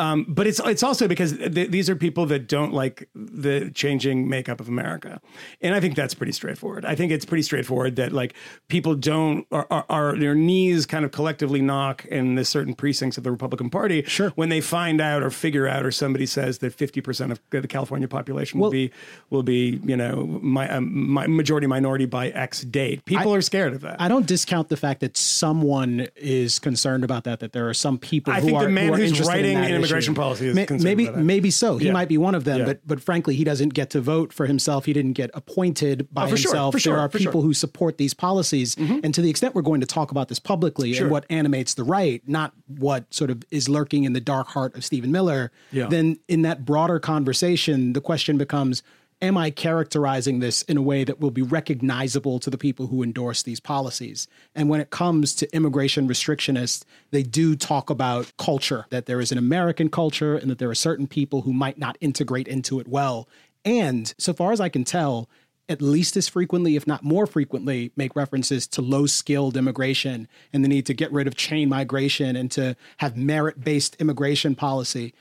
Um, but it's it's also because th- these are people that don't like the changing makeup of America, and I think that's pretty straightforward. I think it's pretty straightforward that like people don't are, are, are their knees kind of collectively knock in the certain precincts of the Republican Party sure. when they find out or figure out or somebody says that fifty percent of the California population well, will be will be you know my, um, my majority minority by X date. People I, are scared of that. I don't discount the fact that someone is concerned about that. That there are some people I who think are the man who's writing in immigration policy is May, maybe maybe so. He Yeah. might be one of them, Yeah. but but frankly, he doesn't get to vote for himself. He didn't get appointed by Oh, for sure, himself. sure, there are people sure. Mm-hmm. who support these policies, and to the extent we're going to talk about this publicly and what animates the right, not what sort of is lurking in the dark heart of Stephen Miller, Yeah. then in that broader conversation, the question becomes. Am I characterizing this in a way that will be recognizable to the people who endorse these policies? And when it comes to immigration restrictionists, they do talk about culture, that there is an American culture and that there are certain people who might not integrate into it well. And so far as I can tell, at least as frequently, if not more frequently, make references to low skilled immigration and the need to get rid of chain migration and to have merit based immigration policy.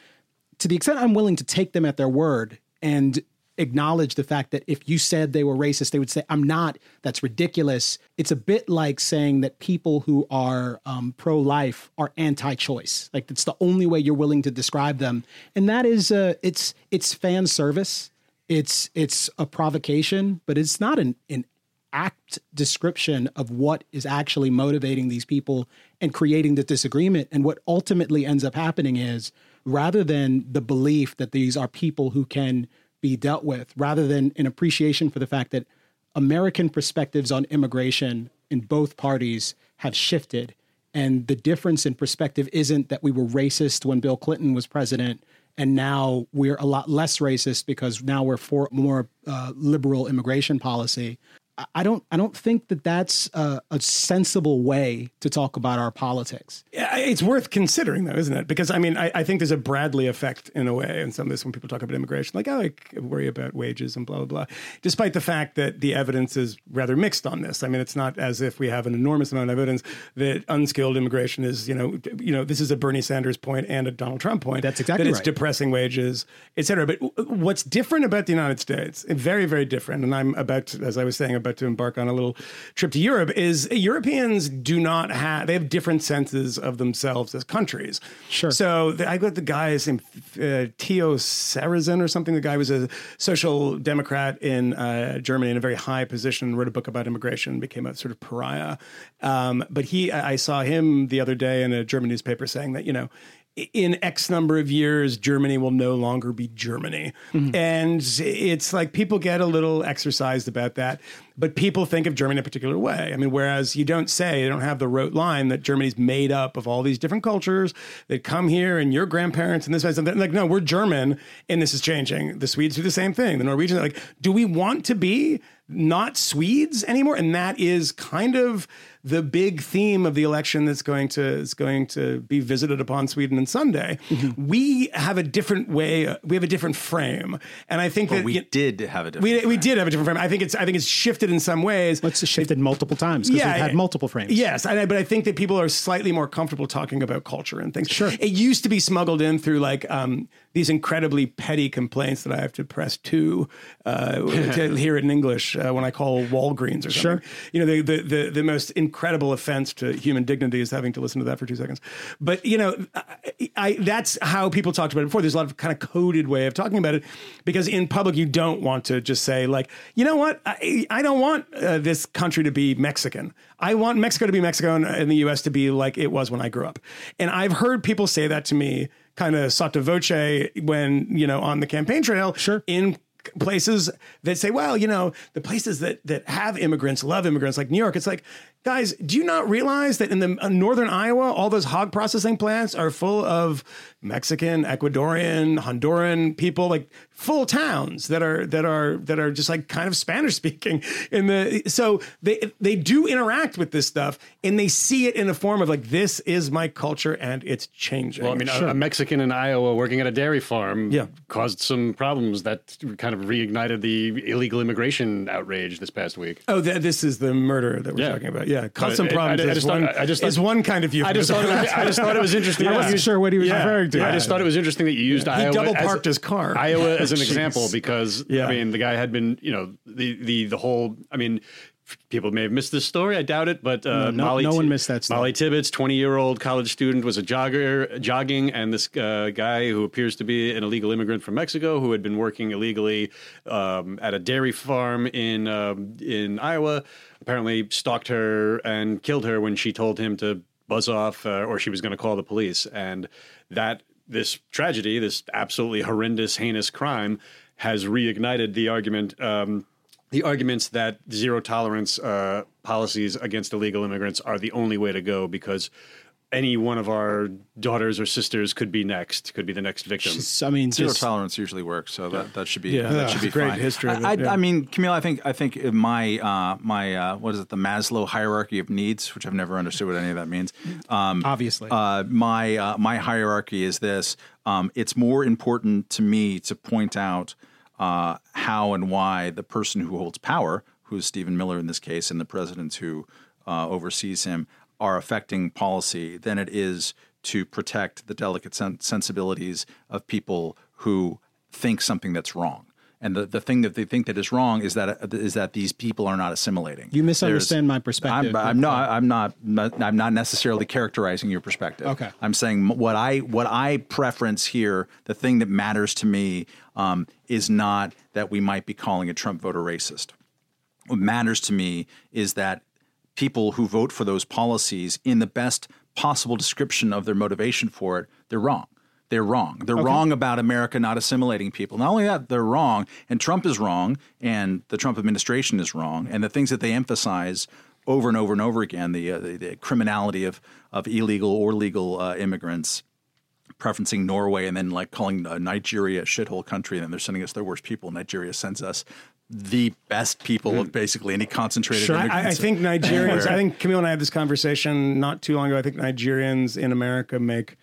To the extent I'm willing to take them at their word and acknowledge the fact that if you said they were racist, they would say, I'm not. That's ridiculous. It's a bit like saying that people who are um, pro life are anti choice. Like it's the only way you're willing to describe them. And that is, uh, it's, it's fan service. It's, it's a provocation, but it's not an, an apt description of what is actually motivating these people and creating the disagreement. And what ultimately ends up happening is rather than the belief that these are people who can be dealt with, rather than an appreciation for the fact that American perspectives on immigration in both parties have shifted. And the difference in perspective isn't that we were racist when Bill Clinton was president, and now we're a lot less racist because now we're for more uh, liberal immigration policy. I- don't. I don't think that that's a, a sensible way to talk about our politics. Yeah, It's worth considering, though, isn't it? Because I mean, I, I think there's a Bradley effect in a way, and some of this when people talk about immigration, like oh, I like, worry about wages and blah blah blah. Despite the fact that the evidence is rather mixed on this. I mean, it's not as if we have an enormous amount of evidence that unskilled immigration is, you know, you know, this is a Bernie Sanders point and a Donald Trump point. That's exactly that it's right. depressing wages, et cetera. But w- what's different about the United States, very, very different, and I'm about, to, as I was saying, about to embark on a little trip to Europe, is Europeans do not have, they have different senses of themselves as countries. Sure. So the, I got the guy's name, uh, Theo Sarrazin or something. The guy was a social democrat in uh, Germany in a very high position, wrote a book about immigration, became a sort of pariah. Um, but he, I I saw him the other day in a German newspaper saying that, you know, in X number of years, Germany will no longer be Germany. Mm-hmm. And it's like people get a little exercised about that, but people think of Germany in a particular way. I mean, whereas you don't say, you don't have the rote line that Germany's made up of all these different cultures that come here and your grandparents and this and that. Like, no, we're German and this is changing. The Swedes do the same thing. The Norwegians, like, do we want to be not Swedes anymore? And that is kind of the big theme of the election that's going to is going to be visited upon Sweden on Sunday. Mm-hmm. We have a different way. We have a different frame, and I think that we you- did have a different. we, we did have a different frame. I think it's I think it's shifted in some ways. It's shifted multiple times because we've had multiple frames. Yes, and I, but I think that people are slightly more comfortable talking about culture and things. Sure. It used to be smuggled in through like um, these incredibly petty complaints that I have to press two uh, to hear it in English uh, when I call Walgreens or something. Sure. You know, the, the the the most incredible offense to human dignity is having to listen to that for two seconds. But you know, I, I that's how people talked about it before. There's a lot of kind of coded way of talking about it because in public you don't want to just say like, you know what, I, I don't want uh, this country to be Mexican. I want Mexico to be Mexico and, and the U.S. to be like it was when I grew up. And I've heard people say that to me kind of sotto voce when you know on the campaign trail. Sure. In places that say, well, you know, the places that that have immigrants love immigrants, like New York. It's like, guys, do you not realize that in the uh, northern Iowa, all those hog processing plants are full of Mexican, Ecuadorian, Honduran people, like full towns that are that are that are just like kind of Spanish speaking. In the so they they do interact with this stuff and they see it in a form of like this is my culture and it's changing. Well, I mean, a- a, Mexican in Iowa working at a dairy farm Yeah. caused some problems that kind of reignited the illegal immigration outrage this past week. Oh, th- this is the murder that we're Yeah. talking about. Yeah, cause But some I- I- problems. I is just thought- one, I just is thought- one kind of I just thought it was, I just thought it was interesting. I wasn't sure what he was referring to. I just thought it was interesting that you used He Iowa. double as- parked his car. Iowa as an example because Yeah. I mean the guy had been you know the the the whole I mean. People may have missed this story. I doubt it, but uh, no- Molly no one missed that story. Molly Tibbetts, twenty-year-old college student, was a jogger jogging, and this uh, guy who appears to be an illegal immigrant from Mexico, who had been working illegally um, at a dairy farm in um, in Iowa, apparently stalked her and killed her when she told him to buzz off, uh, or she was going to call the police, and that this tragedy, this absolutely horrendous, heinous crime, has reignited the argument. Um, the arguments that zero tolerance uh, policies against illegal immigrants are the only way to go because any one of our daughters or sisters could be next, could be the next victim. I mean, Zero just, tolerance usually works, so that, that should be Yeah. that should be Great fine. history of it, I, I, yeah. I mean, Kmele, I think I think my uh, my uh, what is it, the Maslow hierarchy of needs, which I've never understood what any of that means. Um, Obviously. uh, my uh, my hierarchy is this: um, it's more important to me to point out uh, how and why the person who holds power, who's Stephen Miller in this case, and the president who uh, oversees him, are affecting policy than it is to protect the delicate sen- sensibilities of people who think something that's wrong. And the, the thing that they think that is wrong is that is that these people are not assimilating. You misunderstand There's- my perspective. I'm, I'm not. I'm not. I'm not necessarily characterizing your perspective. Okay. I'm saying what I what I preference here. The thing that matters to me um, is not that we might be calling a Trump voter racist. What matters to me is that people who vote for those policies, in the best possible description of their motivation for it, they're wrong. they're wrong. They're wrong about America not assimilating people. Not only that, they're wrong, and Trump is wrong, and the Trump administration is wrong, and the things that they emphasize over and over and over again the uh, the, the criminality of of illegal or legal uh, immigrants preferencing Norway and then like calling uh, Nigeria a shithole country, and then they're sending us their worst people. Nigeria sends us the best people of mm. basically any concentrated. Sure, I, I think Nigerians. I think Kmele and I had this conversation not too long ago. I think Nigerians in America make a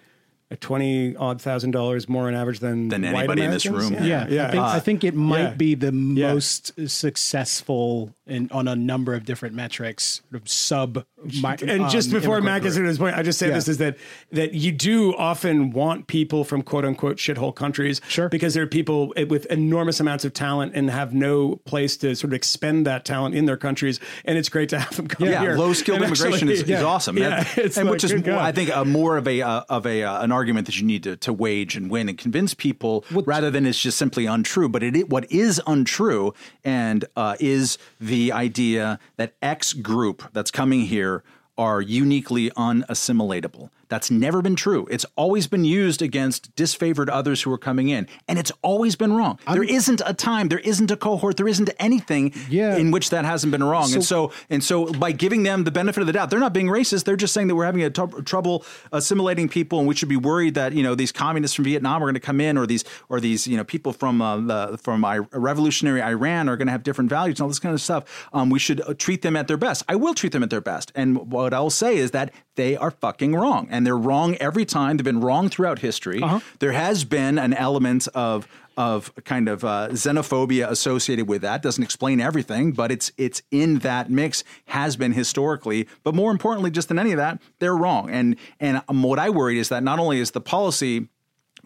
twenty odd thousand dollars more on average than Than white anybody in this room. Yeah, Yeah, yeah. I, think, I think it might yeah. be the Yeah. most successful in on a number of different metrics. Sort of sub, mi- and just um, before immigrant Matt gets group. to this point, I just say Yeah. this is that that you do often want people from quote unquote shithole countries, Sure. because because there are people with enormous amounts of talent and have no place to sort of expend that talent in their countries, and it's great to have them come here. yeah, here. low skilled immigration actually- is, is awesome. Yeah, That- it's and like, which is more, I think uh, more of a uh, of a uh, an argument that you need to, to wage and win and convince people rather than it's just simply untrue. But it, it what is untrue and uh, is the idea that X group that's coming here are uniquely unassimilatable. That's never been true. It's always been used against disfavored others who are coming in, and it's always been wrong. there isn't a time, there isn't a cohort, there isn't anything Yeah. in which that hasn't been wrong. and so and so by giving them the benefit of the doubt, they're not being racist. They're just saying that we're having a trouble assimilating people, and we should be worried that you know these communists from Vietnam are going to come in, or these or these you know people from uh, the from I- revolutionary Iran are going to have different values and all this kind of stuff. Um, we should uh, treat them at their best. I will treat them at their best, and what I'll say is that they are fucking wrong, and they're wrong every time. They've been wrong throughout history. There has been an element of of kind of uh, xenophobia associated with that. Doesn't explain everything, but it's it's in that mix. Has been historically, but more importantly, just than any of that, they're wrong. And and what I worried is that not only is the policy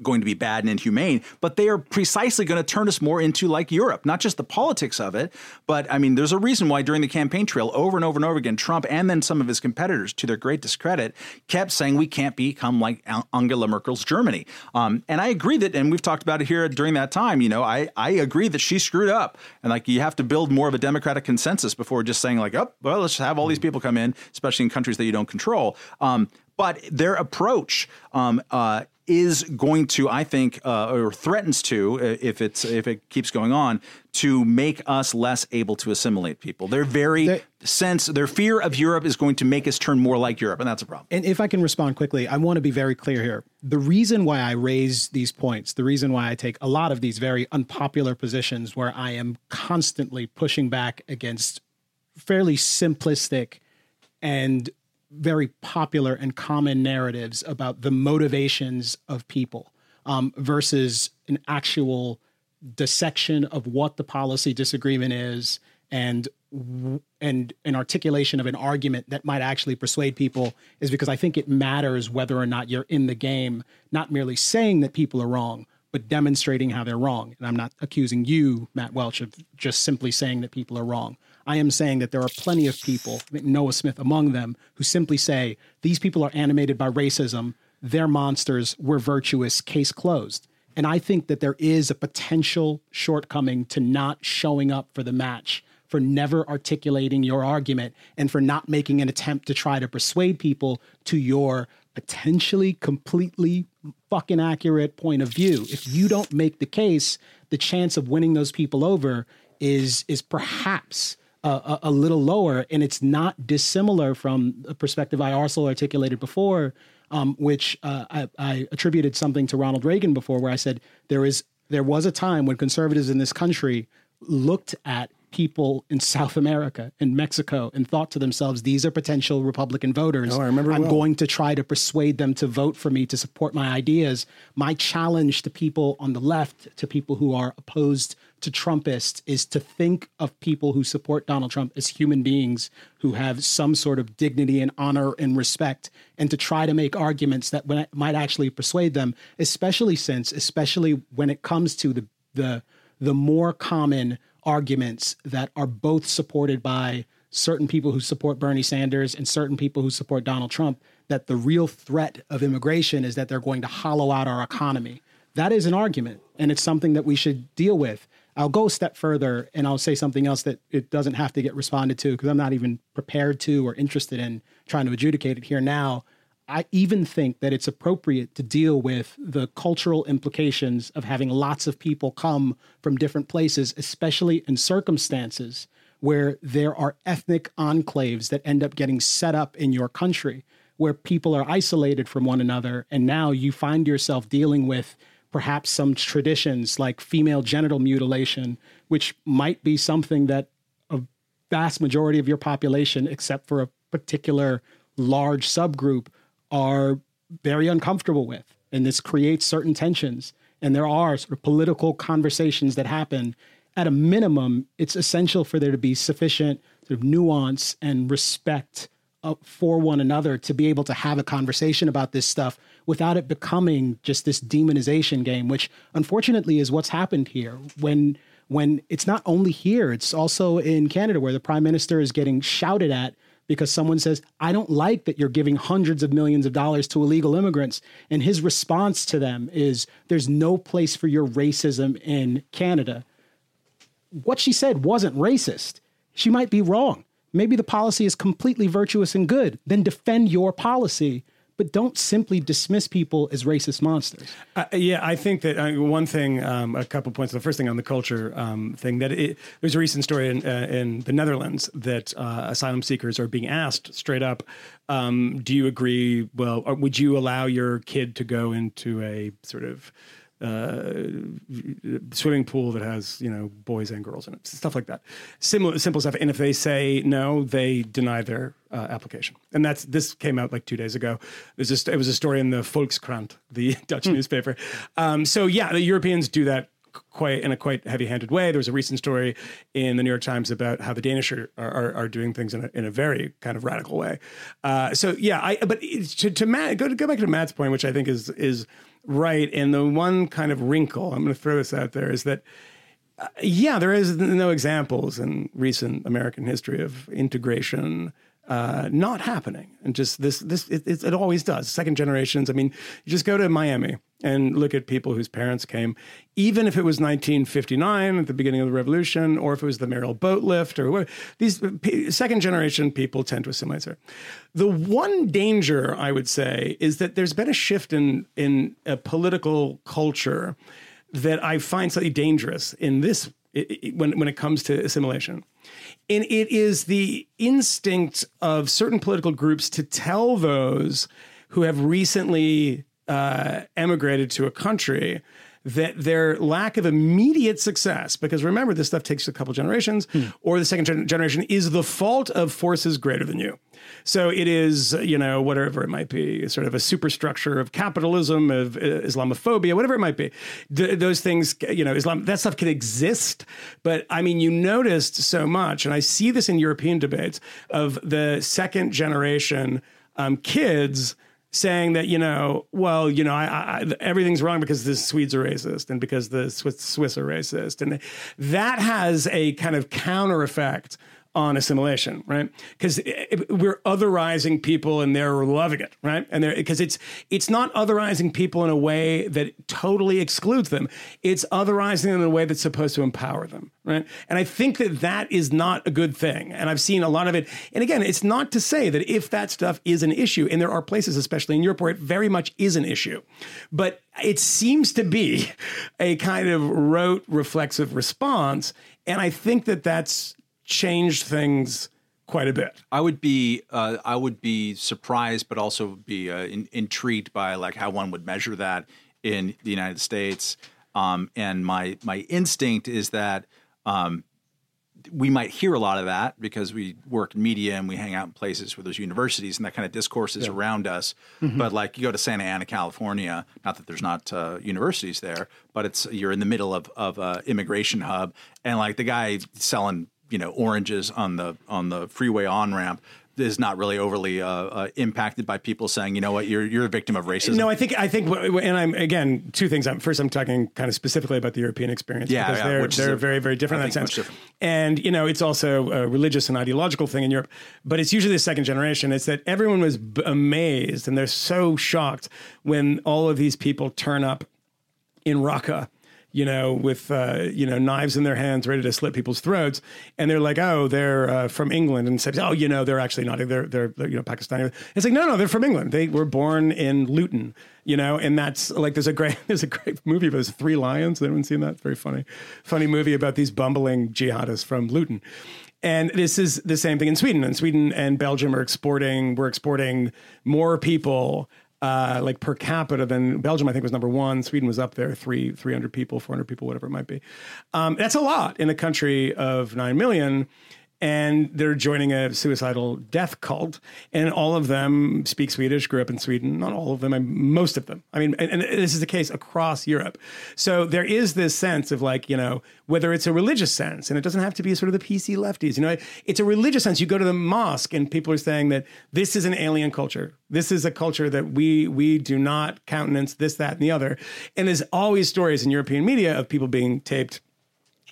going to be bad and inhumane, but they are precisely going to turn us more into like Europe, not just the politics of it, but I mean, there's a reason why during the campaign trail, over and over and over again, Trump and then some of his competitors, to their great discredit, kept saying we can't become like Angela Merkel's Germany. Um, and I agree that, and we've talked about it here during that time, you know, I, I agree that she screwed up. And like, you have to build more of a democratic consensus before just saying like, oh, well, let's have all these people come in, especially in countries that you don't control. Um, but their approach um, uh, is going to, I think, uh, or threatens to, uh, if it's if it keeps going on, to make us less able to assimilate people. Their very They- sense, their fear of Europe is going to make us turn more like Europe, and that's a problem. And if I can respond quickly, I want to be very clear here. The reason why I raise these points, the reason why I take a lot of these very unpopular positions where I am constantly pushing back against fairly simplistic and very popular and common narratives about the motivations of people um, versus an actual dissection of what the policy disagreement is and and an articulation of an argument that might actually persuade people is because I think it matters whether or not you're in the game, not merely saying that people are wrong, but demonstrating how they're wrong. And I'm not accusing you, Matt Welch, of just simply saying that people are wrong. I am saying that there are plenty of people, Noah Smith among them, who simply say these people are animated by racism, they're monsters, we're virtuous, case closed. And I think that there is a potential shortcoming to not showing up for the match, for never articulating your argument, and for not making an attempt to try to persuade people to your potentially completely fucking accurate point of view. If you don't make the case, the chance of winning those people over is is perhaps a, a, little lower, and it's not dissimilar from a perspective I also articulated before, um, which uh, I, I attributed something to Ronald Reagan before, where I said there is there was a time when conservatives in this country looked at people in South America and Mexico and thought to themselves, these are potential Republican voters. Oh, I remember I'm well. going to try to persuade them to vote for me to support my ideas. My challenge to people on the left, to people who are opposed to Trumpists, is to think of people who support Donald Trump as human beings who have some sort of dignity and honor and respect, and to try to make arguments that might actually persuade them, especially since, especially when it comes to the the the more common arguments that are both supported by certain people who support Bernie Sanders and certain people who support Donald Trump that the real threat of immigration is that they're going to hollow out our economy. That is an argument, and it's something that we should deal with. I'll go a step further and I'll say something else that it doesn't have to get responded to because I'm not even prepared to or interested in trying to adjudicate it here now. I even think that it's appropriate to deal with the cultural implications of having lots of people come from different places, especially in circumstances where there are ethnic enclaves that end up getting set up in your country, where people are isolated from one another. And now you find yourself dealing with perhaps some traditions like female genital mutilation, which might be something that a vast majority of your population, except for a particular large subgroup, are very uncomfortable with. And this creates certain tensions. And there are sort of political conversations that happen. At a minimum, it's essential for there to be sufficient sort of nuance and respect uh, for one another to be able to have a conversation about this stuff without it becoming just this demonization game, which unfortunately is what's happened here. When when it's not only here, it's also in Canada where the prime minister is getting shouted at because someone says, I don't like that you're giving hundreds of millions of dollars to illegal immigrants. And his response to them is, There's no place for your racism in Canada. What she said wasn't racist. She might be wrong. Maybe the policy is completely virtuous and good. Then defend your policy, but don't simply dismiss people as racist monsters. Uh, yeah, I think that uh, one thing, um, a couple points. The first thing on the culture um, thing that it, there's a recent story in, uh, in the Netherlands that uh, asylum seekers are being asked straight up, um, "Do you agree? Well, or would you allow your kid to go into a sort of uh, swimming pool that has you know boys and girls in it, stuff like that. Similar, simple stuff. And if they say no, they deny their uh, application. And that's this came out like two days ago. There's just it was a story in the Volkskrant, the Dutch newspaper. Um, so yeah, the Europeans do that quite in a quite heavy-handed way. There was a recent story in the New York Times about how the Danish are are, are doing things in a, in a very kind of radical way. Uh, so yeah, I but to to Matt go to go back to Matt's point, which I think is is right. And the one kind of wrinkle I'm going to throw this out there is that uh, yeah, there is no examples in recent American history of integration uh, not happening, and just this this it, it, it always does. Second generations. I mean, you just go to Miami and look at people whose parents came, even if it was 1959 at the beginning of the revolution, or if it was the Mariel boat lift, or what. These second generation people tend to assimilate. The one danger I would say is that there's been a shift in in a political culture that I find slightly dangerous in this when when it comes to assimilation. And it is the instinct of certain political groups to tell those who have recently uh, emigrated to a country that their lack of immediate success, because remember, this stuff takes a couple generations, or the second gen- generation, is the fault of forces greater than you. So it is, you know, whatever it might be, sort of a superstructure of capitalism, of uh, Islamophobia, whatever it might be. Th- those things, you know, Islam, that stuff can exist. But I mean, you noticed so much, and I see this in European debates of the second generation um, kids saying that you know, well, you know, I, I, everything's wrong because the Swedes are racist and because the Swiss, Swiss are racist, and that has a kind of counter effect on assimilation, right? Because eh, eh, we're otherizing people and they're loving it, right? And they're because it's it's not otherizing people in a way that totally excludes them. It's otherizing them in a way that's supposed to empower them, right? And I think that that is not a good thing. And I've seen a lot of it. And again, it's not to say that if that stuff is an issue, and there are places, especially in Europe, where it very much is an issue, but it seems to be a kind of rote reflexive response. And I think that that's changed things quite a bit. I would be uh, I would be surprised, but also be uh, in, intrigued by like how one would measure that in the United States. Um, and my my instinct is that um, we might hear a lot of that because we work in media and we hang out in places where there's universities and that kind of discourse is around us. But like you go to Santa Ana, California, not that there's not uh, universities there, but it's you're in the middle of of a immigration hub, and like the guy selling you know oranges on the on the freeway on ramp is not really overly uh, uh, impacted by people saying, you know what, you're you're a victim of racism. No, I think I think, and I'm again two things. I'm, first, I'm talking kind of specifically about the European experience Yeah, because yeah, they're which they're a- very very different I in that sense. different. And you know, it's also a religious and ideological thing in Europe, but it's usually the second generation. It's that everyone was b- amazed and they're so shocked when all of these people turn up in Raqqa. You know, with uh, you know knives in their hands, ready to slit people's throats, and they're like, "Oh, they're uh, from England," and says, "Oh, you know, they're actually not. They're, they're they're you know Pakistani." It's like, no, no, they're from England. They were born in Luton, you know, and that's like there's a great there's a great movie about Three Lions. Anyone seen that? Very funny, funny movie about these bumbling jihadists from Luton. And this is the same thing in Sweden. And Sweden and Belgium are exporting. We're exporting more people uh, like per capita than Belgium. I think was number one. Sweden was up there, three three hundred people, four hundred people, whatever it might be. Um, that's a lot in a country of nine million. And they're joining a suicidal death cult, and all of them speak Swedish, grew up in Sweden. Not all of them, I, most of them. I mean, and, and this is the case across Europe. So there is this sense of like, you know, whether it's a religious sense, and it doesn't have to be sort of the PC lefties. You know, it's a religious sense. You go to the mosque, and people are saying that this is an alien culture. This is a culture that we we do not countenance. This, that, and the other. And there's always stories in European media of people being taped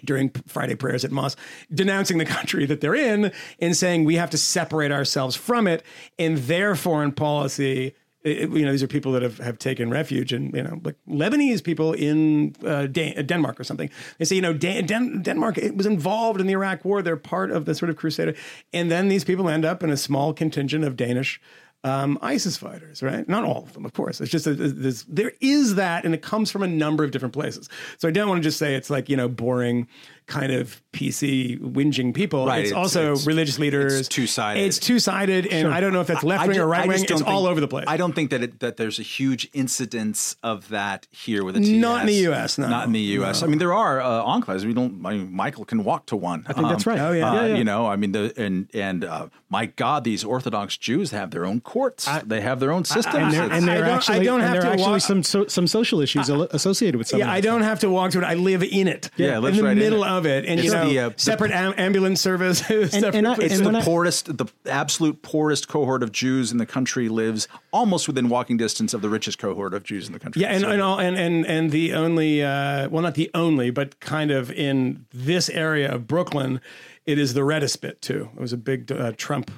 during Friday prayers at mosque, denouncing the country that they're in and saying we have to separate ourselves from it. And their foreign policy, it- you know, these are people that have, have taken refuge and, you know, like Lebanese people in uh, Dan- Denmark or something. They say, you know, Dan- Den- Denmark it was involved in the Iraq war. They're part of the sort of crusader. And then these people end up in a small contingent of Danish um, ISIS fighters, right? Not all of them, of course. It's just there's, there is that, and it comes from a number of different places. So I don't want to just say it's like you know boring kind of PC whinging people. Right, It's, it's- also it's- religious leaders. it's two-sided. It's two sided, and I don't know if that's left wing or right wing. It's don't all over the place. I don't think that it, that there's a huge incidence of that here with a Not in the US, no. Not in the U.S. I mean, there are uh, enclaves. We don't. I mean, Michael can walk to one. I think that's right. Oh, yeah. Uh, Yeah, yeah. You know, I mean, the and and uh, my God, these Orthodox Jews have their own courts. they have their own systems. and there, It's- and there I are don't- I don't have there to are actually wa- some so, some social issues al- associated with some. Yeah, of I don't have to walk to it. I live in it. Yeah, it lives in the right in middle it. Of it, and It's you know, the, uh, the- separate am- ambulance service. separate and I- It's and the when I- poorest, the absolute poorest cohort of Jews in the country lives almost within walking distance of the richest cohort of Jews in the country. Yeah, and So- and, all, and and and the only uh, well, not the only, but kind of in this area of Brooklyn, it is the reddest bit too. It was a big uh, Trump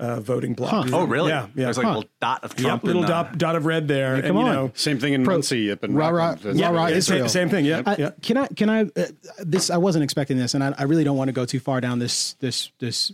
uh, voting block. oh, really? Yeah, yeah. There's like a little dot of Yep, little in, uh, dot, dot of red there. and, come you on. know, Same thing in Pro- Monsey up in rah, rah, Rockland. rah, rah, yeah, Same, same thing. Yeah, I, yeah. Can I? Can I? Uh, this I wasn't expecting this, and I, I really don't want to go too far down this this this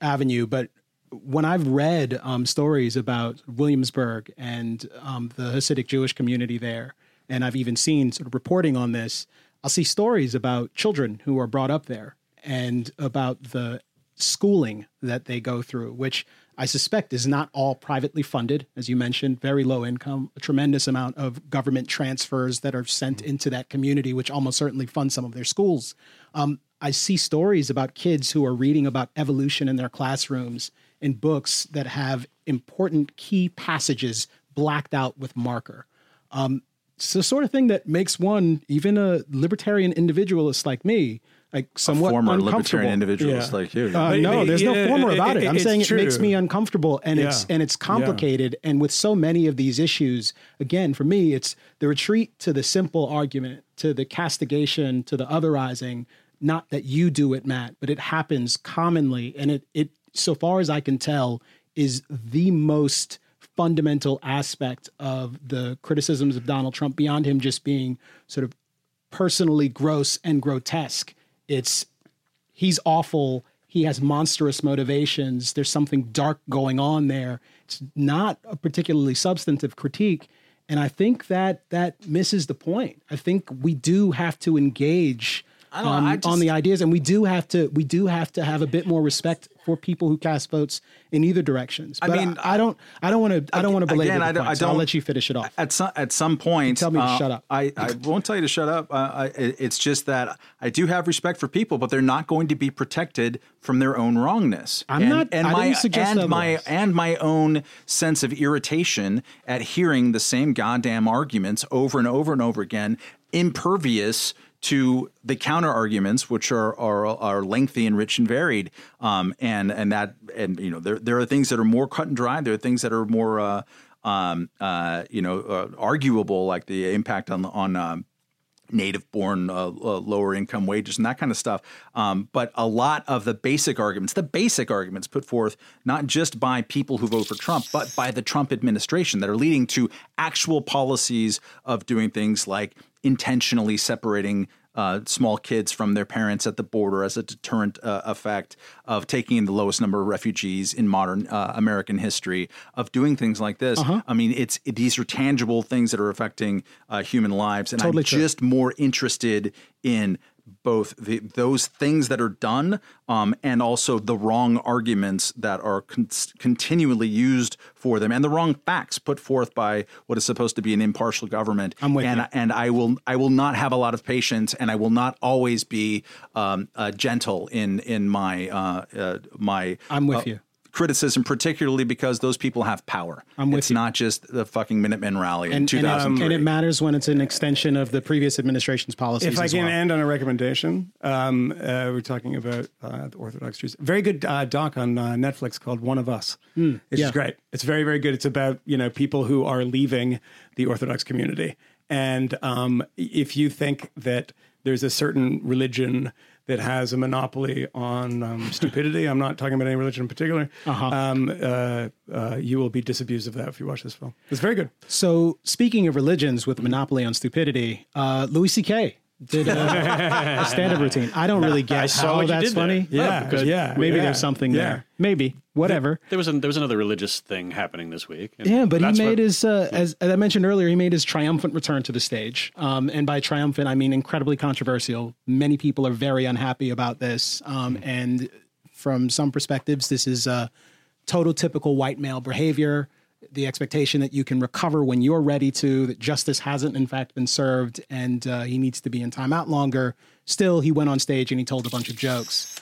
avenue. But when I've read um, stories about Williamsburg and um, the Hasidic Jewish community there, and I've even seen sort of reporting on this, I'll see stories about children who are brought up there and about the schooling that they go through, which I suspect is not all privately funded, as you mentioned, very low income, a tremendous amount of government transfers that are sent into that community, which almost certainly fund some of their schools. Um, I see stories about kids who are reading about evolution in their classrooms in books that have important key passages blacked out with marker. Um, it's the sort of thing that makes one, even a libertarian individualist like me, like somewhat former uncomfortable. libertarian individualist Yeah. like you. Uh, But- no, but there's no former about it. it- I'm it's saying it makes me uncomfortable, and it's and it's complicated. And with so many of these issues, again, for me, it's the retreat to the simple argument, to the castigation, to the otherizing. Not that you do it, Matt, but it happens commonly, and it it so far as I can tell is the most fundamental aspect of the criticisms of Donald Trump beyond him just being sort of personally gross and grotesque. It's he's awful. He has monstrous motivations. There's something dark going on there. It's not a particularly substantive critique. And I think that that misses the point. I think we do have to engage know, um, just- on the ideas, and we do have to we do have to have a bit more respect for people who cast votes in either directions. But I mean, I, don't I don't want to I don't want to belabor again, the I don't- point, I so I'll don't- let you finish it off. at some at some point, tell me to uh, shut up. I, I won't tell you to shut up. Uh, I, it's just that I do have respect for people, but they're not going to be protected from their own wrongness. I'm and, not- And I my and my and my own sense of irritation at hearing the same goddamn arguments over and over and over again, impervious to the counter arguments, which are, are are lengthy and rich and varied, um, and and that and you know there there are things that are more cut and dry. There are things that are more uh, um, uh, you know uh, arguable, like the impact on on um, native born uh, uh, lower income wages and that kind of stuff. Um, but a lot of the basic arguments, the basic arguments put forth not just by people who vote for Trump, but by the Trump administration that are leading to actual policies of doing things like intentionally separating uh, small kids from their parents at the border as a deterrent uh, effect of taking in the lowest number of refugees in modern uh, American history of doing things like this. I mean, it's it, these are tangible things that are affecting uh, human lives, and Totally I'm true. just more interested in both the, those things that are done um, and also the wrong arguments that are con- continually used for them and the wrong facts put forth by what is supposed to be an impartial government. I'm with and, you. and I will I will not have a lot of patience and I will not always be um, uh, gentle in in my uh, uh, my I'm with uh, you. Criticism, particularly because those people have power. I'm with it's you. not just the fucking Minutemen rally in and, and, it, and it matters when it's an extension of the previous administration's policies. If I as can well. end on a recommendation, um, uh, we're talking about uh, the Orthodox Jews. Very good uh, doc on uh, Netflix called One of Us, which yeah. is great. It's very, very good. It's about you know people who are leaving the Orthodox community, and um, if you think that there's a certain religion that has a monopoly on um, stupidity, I'm not talking about any religion in particular. Um, uh, uh, you will be disabused of that if you watch this film. It's very good. So, speaking of religions with a monopoly on stupidity, uh, Louis C.K. did a, a stand-up routine. I don't really get saw how what that's did there. funny. Yeah, Good. yeah, Maybe yeah, there's something yeah. there. Maybe whatever. There was an, there was another religious thing happening this week. Yeah, but he made what- his, uh, as, as I mentioned earlier, he made his triumphant return to the stage. Um, and by triumphant, I mean incredibly controversial. Many people are very unhappy about this. Um, and from some perspectives, this is uh, total typical white male behavior. The expectation that you can recover when you're ready to, that justice hasn't in fact been served, and uh, he needs to be in timeout longer. Still, he went on stage and he told a bunch of jokes.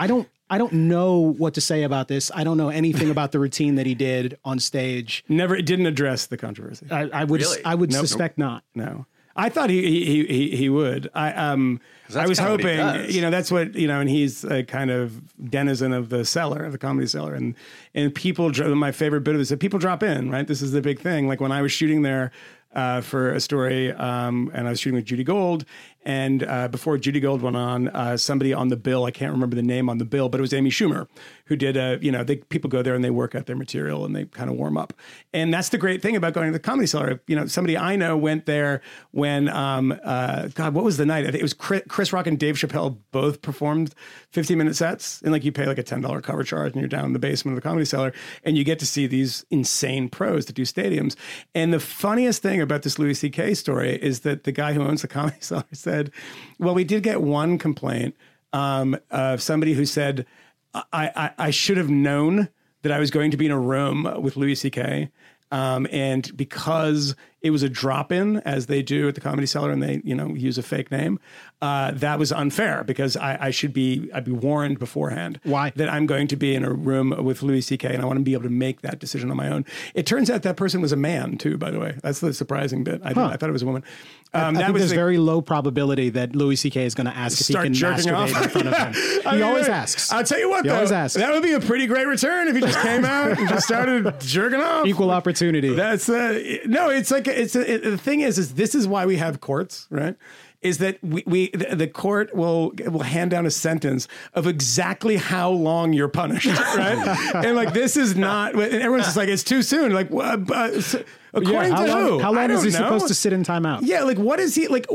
I don't I don't know what to say about this. I don't know anything about the routine that he did on stage. Never, it didn't address the controversy. I, I would Really? I would Nope. suspect not. No, I thought he he he, he would. I um I was kinda what he hoping you know that's what you know, and he's a kind of denizen of the cellar, of the comedy cellar, and and people. My favorite bit of this is that people drop in. Right, this is the big thing. Like when I was shooting there. Uh, for a story, um, and I was shooting with Judy Gold. And uh, before Judy Gold went on, uh, somebody on the bill, I can't remember the name on the bill, but it was Amy Schumer, who did a, you know, they, people go there and they work out their material and they kind of warm up. And that's the great thing about going to the comedy cellar. You know, somebody I know went there when, um, uh, God, what was the night? It was Chris, Chris Rock and Dave Chappelle both performed 15 minute sets. And like you pay like a $10 cover charge and you're down in the basement of the comedy cellar and you get to see these insane pros that do stadiums. And the funniest thing about this Louis C.K. story is that the guy who owns the comedy cellar said, well, we did get one complaint um, of somebody who said, I, I, I should have known that I was going to be in a room with Louis C.K. Um, and because it was a drop in, as they do at the Comedy Cellar, and they you know use a fake name, uh, that was unfair because I, I should be I'd be warned beforehand. Why? that I'm going to be in a room with Louis C.K. and I want to be able to make that decision on my own. It turns out that person was a man too. By the way, that's the surprising bit. I, didn't- I thought it was a woman. Um, I that think was there's the- very low probability that Louis C.K. is going to ask if he can masturbate off. in front of him. He mean, always asks. I'll tell you what, He though, always asks. that would be a pretty great return if he just came out and just started jerking off. Equal opportunity. That's uh, no. It's like it's a, it, the thing is, is this is why we have courts, right? Is that we, we the, court will will hand down a sentence of exactly how long you're punished, right? and like this is not. And everyone's just like it's too soon. Like uh, uh, so- according yeah, how to long, who? how long is he know. supposed to sit in timeout? Yeah, like what is he like?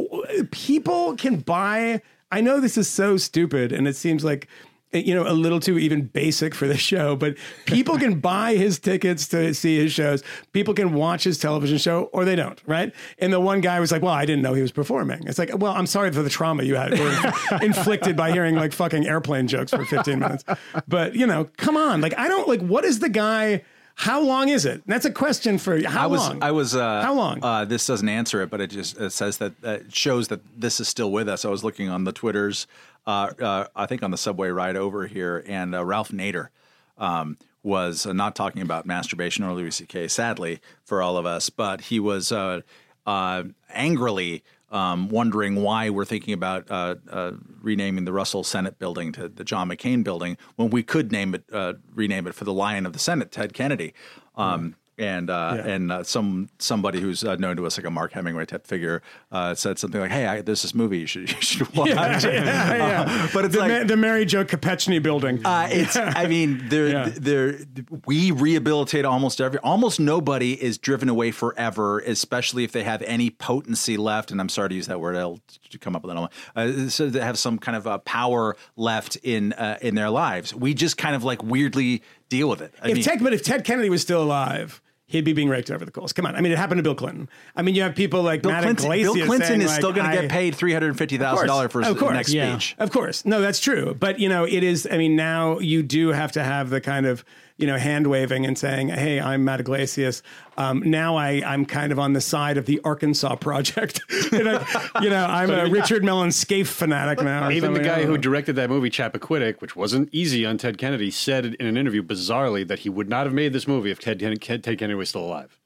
People can buy. I know this is so stupid, and it seems like you know a little too even basic for the show, but people can buy his tickets to see his shows. People can watch his television show, or they don't, right? And the one guy was like, "Well, I didn't know he was performing." It's like, "Well, I'm sorry for the trauma you had or inflicted by hearing like fucking airplane jokes for 15 minutes." But you know, come on, like I don't like. What is the guy? How long is it? That's a question for you. How I was, long? I was. Uh, How long? Uh, this doesn't answer it, but it just it says that uh, it shows that this is still with us. I was looking on the Twitters, I think on the subway ride over here, and uh, Ralph Nader um, was uh, not talking about masturbation or Louis C.K. Sadly for all of us, but he was uh, uh, angrily. Um, wondering why we're thinking about uh, uh, renaming the Russell Senate building to the John McCain building when we could name it, uh, rename it for the Lion of the Senate, Ted Kennedy. Um, And uh, and uh, some somebody who's uh, known to us like a Mark Hemingway type figure uh, said something like, "Hey, I, there's this movie you should you should watch." yeah, yeah. but it's the, like Ma- the Mary Jo Kopechny building. uh, it's. I mean, there, Yeah. there. We rehabilitate almost every. Almost nobody is driven away forever, especially if they have any potency left. And I'm sorry to use that word. I'll come up with another one. Uh, so they have some kind of uh, power left in uh, in their lives. We just kind of like weirdly deal with it. I if mean, Ted, but if Ted Kennedy was still alive, he'd be being raked over the coals. Come on, I mean, it happened to Bill Clinton. I mean, you have people like Bill Clinton, Bill Clinton saying, is like, still going to get paid three hundred fifty thousand dollars for his course. next Yeah. speech. Of course. No, that's true. But, you know, it is, I mean, now you do have to have the kind of, you know, hand waving and saying, hey, I'm Matt Yglesias. Um, now I, I'm kind of on the side of the Arkansas Project. you, know, you know, I'm a Richard Mellon Scaife fanatic now. Even the guy don't who know. directed that movie Chappaquiddick, which wasn't easy on Ted Kennedy, said in an interview bizarrely that he would not have made this movie if Ted, Ted Kennedy was still alive.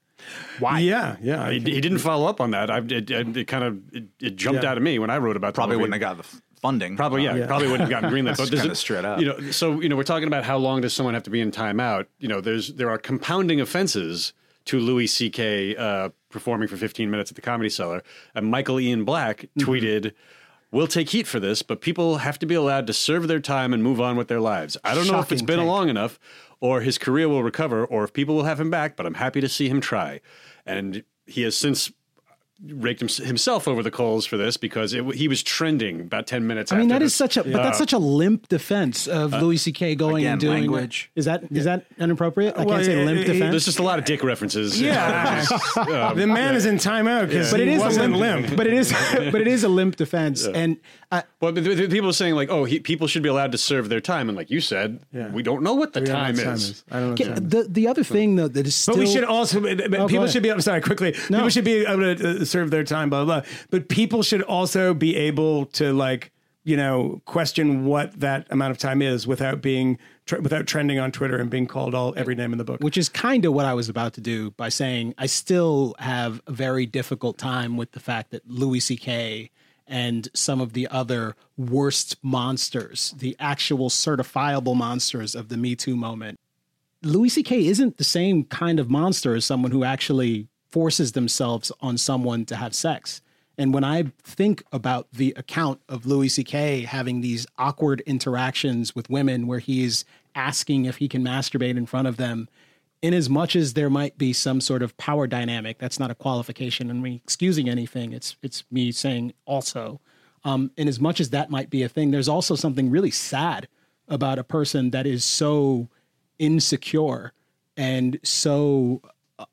Why? Yeah, yeah. He, he didn't follow up on that. I, it, it, it kind of it, it jumped Yeah. out at me when I wrote about the Probably movie. wouldn't have got the f- funding. Probably, yeah, Uh, probably wouldn't have gotten greenlit. But this kinda is straight up. You know, so you know, we're talking about how long does someone have to be in timeout? You know, there's there are compounding offenses to Louis C.K. Uh, performing for 15 minutes at the Comedy Cellar, and Michael Ian Black Mm-hmm. tweeted. We'll take heat for this, but people have to be allowed to serve their time and move on with their lives. I don't know if it's been take. long enough, or his career will recover, or if people will have him back. But I'm happy to see him try, and he has since raked him, himself over the coals for this because it, he was trending about 10 minutes. I mean, after that is this. such a but that's such a limp defense of Louis C.K. going again, and doing. language. Is that is that inappropriate? I Well, can't say it- limp it- defense. There's just a lot of dick references. Yeah. the man is in timeout because but he it is a wasn't limp, limp. But it is, but it is a limp defense, and uh, Well, but the, the people are saying like, oh, he, people should be allowed to serve their time, and like you said, Yeah. we don't know what the We don't know time is. I don't know. what time the the other thing though that is still. But we should also, but but go people should be, I'm sorry, quickly. No. People should be able to uh, serve their time, blah, blah, blah. But people should also be able to, like, you know, question what that amount of time is without being, tr- without trending on Twitter and being called all every name in the book. which is kind of what I was about to do by saying I still have a very difficult time with the fact that Louis C.K. and some of the other worst monsters, the actual certifiable monsters of the Me Too moment, Louis C.K. isn't the same kind of monster as someone who actually forces themselves on someone to have sex. And when I think about the account of Louis C.K. having these awkward interactions with women where he's asking if he can masturbate in front of them, in as much as there might be some sort of power dynamic, that's not a qualification and me excusing anything. It's it's me saying also. Um, in as much as that might be a thing, there's also something really sad about a person that is so insecure and so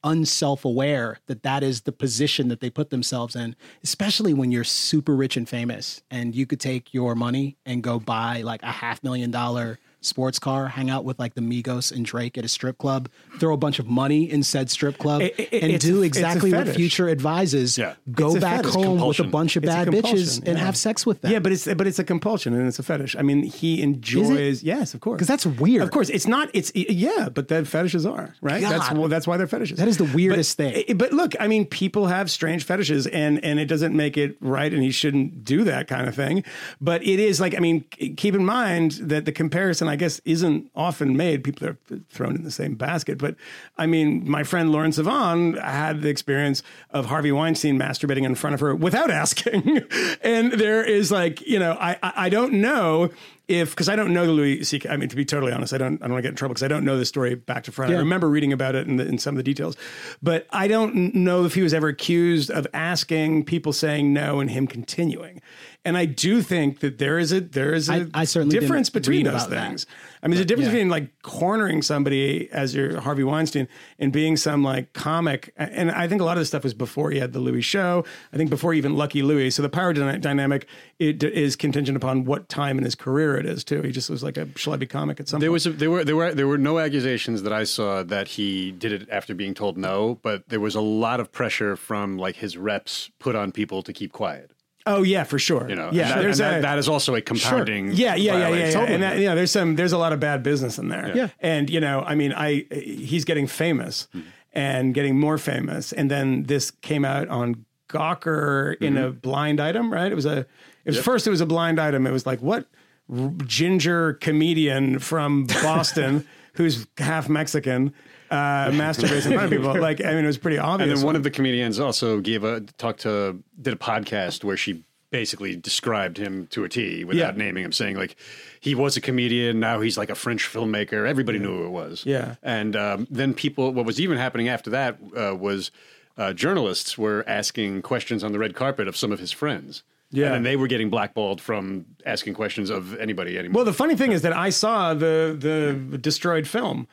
unself-aware that that is the position that they put themselves in especially when you're super rich and famous and you could take your money and go buy like a half million dollar sports car hang out with like the migos and drake at a strip club throw a bunch of money in said strip club It- it- and do a- it's a exactly what future advises Yeah. go back fetish. home with a bunch of It's bad compulsion, bitches and have sex with them Yeah, but it's but it's a compulsion and it's a fetish. I mean, he enjoys. Yes, of course. Because that's weird. Of course, it's not. It's yeah, but that fetishes are right. That's well, that's why they're fetishes. That is the weirdest But- thing. But look, I mean, people have strange fetishes, and and it doesn't make it right, and he shouldn't do that kind of thing. But it is like, I mean, keep in mind that the comparison, I guess, isn't often made. People are thrown in the same basket. But I mean, my friend Lauren Sivan had the experience of Harvey Weinstein masturbating in front of her without asking, and there is like, you know, I I, I don't know if because I don't know the Louis C.K. I mean, to be totally honest, I don't I don't want to get in trouble because I don't know the story back to front. I remember reading about it in, the, in some of the details, but I don't know if he was ever accused of asking, people saying no, and him continuing. And I do think that there is a there is a I- I certainly difference between those things. that. I mean, there's a difference yeah. between like cornering somebody as your Harvey Weinstein and being some like comic. And I think a lot of this stuff was before he had the Louie show. I think before even Lucky Louie. So the power dyna- dynamic it is contingent upon what time in his career it is too. He just was like a schlubby comic at some There point. was a, there were there were there were no accusations that I saw that he did it after being told no, but there was a lot of pressure from like his reps put on people to keep quiet. Oh yeah, for sure. You know, yeah, and that, there's and that- a, that is also a compounding. Yeah, yeah, yeah, yeah, violation. yeah. And that, you know, there's some, there's a lot of bad business in there. Yeah. And you know, I mean, I he's getting famous hmm. and getting more famous, and then this came out on Gawker in a mm-hmm. blind item, right? It was a, it was first, it was a blind item. It was like what ginger comedian from Boston who's half Mexican uh, masturbates in front of people. Like, I mean, it was pretty obvious. And then one of the comedians also gave a talk to did a podcast where she basically described him to a T without Yeah. naming him, saying like he was a comedian, now he's like a French filmmaker. Everybody knew who it was. Yeah. and um, then people. What was even happening after that uh, was uh, journalists were asking questions on the red carpet of some of his friends. Yeah. and then they were getting blackballed from asking questions of anybody anymore. Well, the funny thing is that I saw the the destroyed film.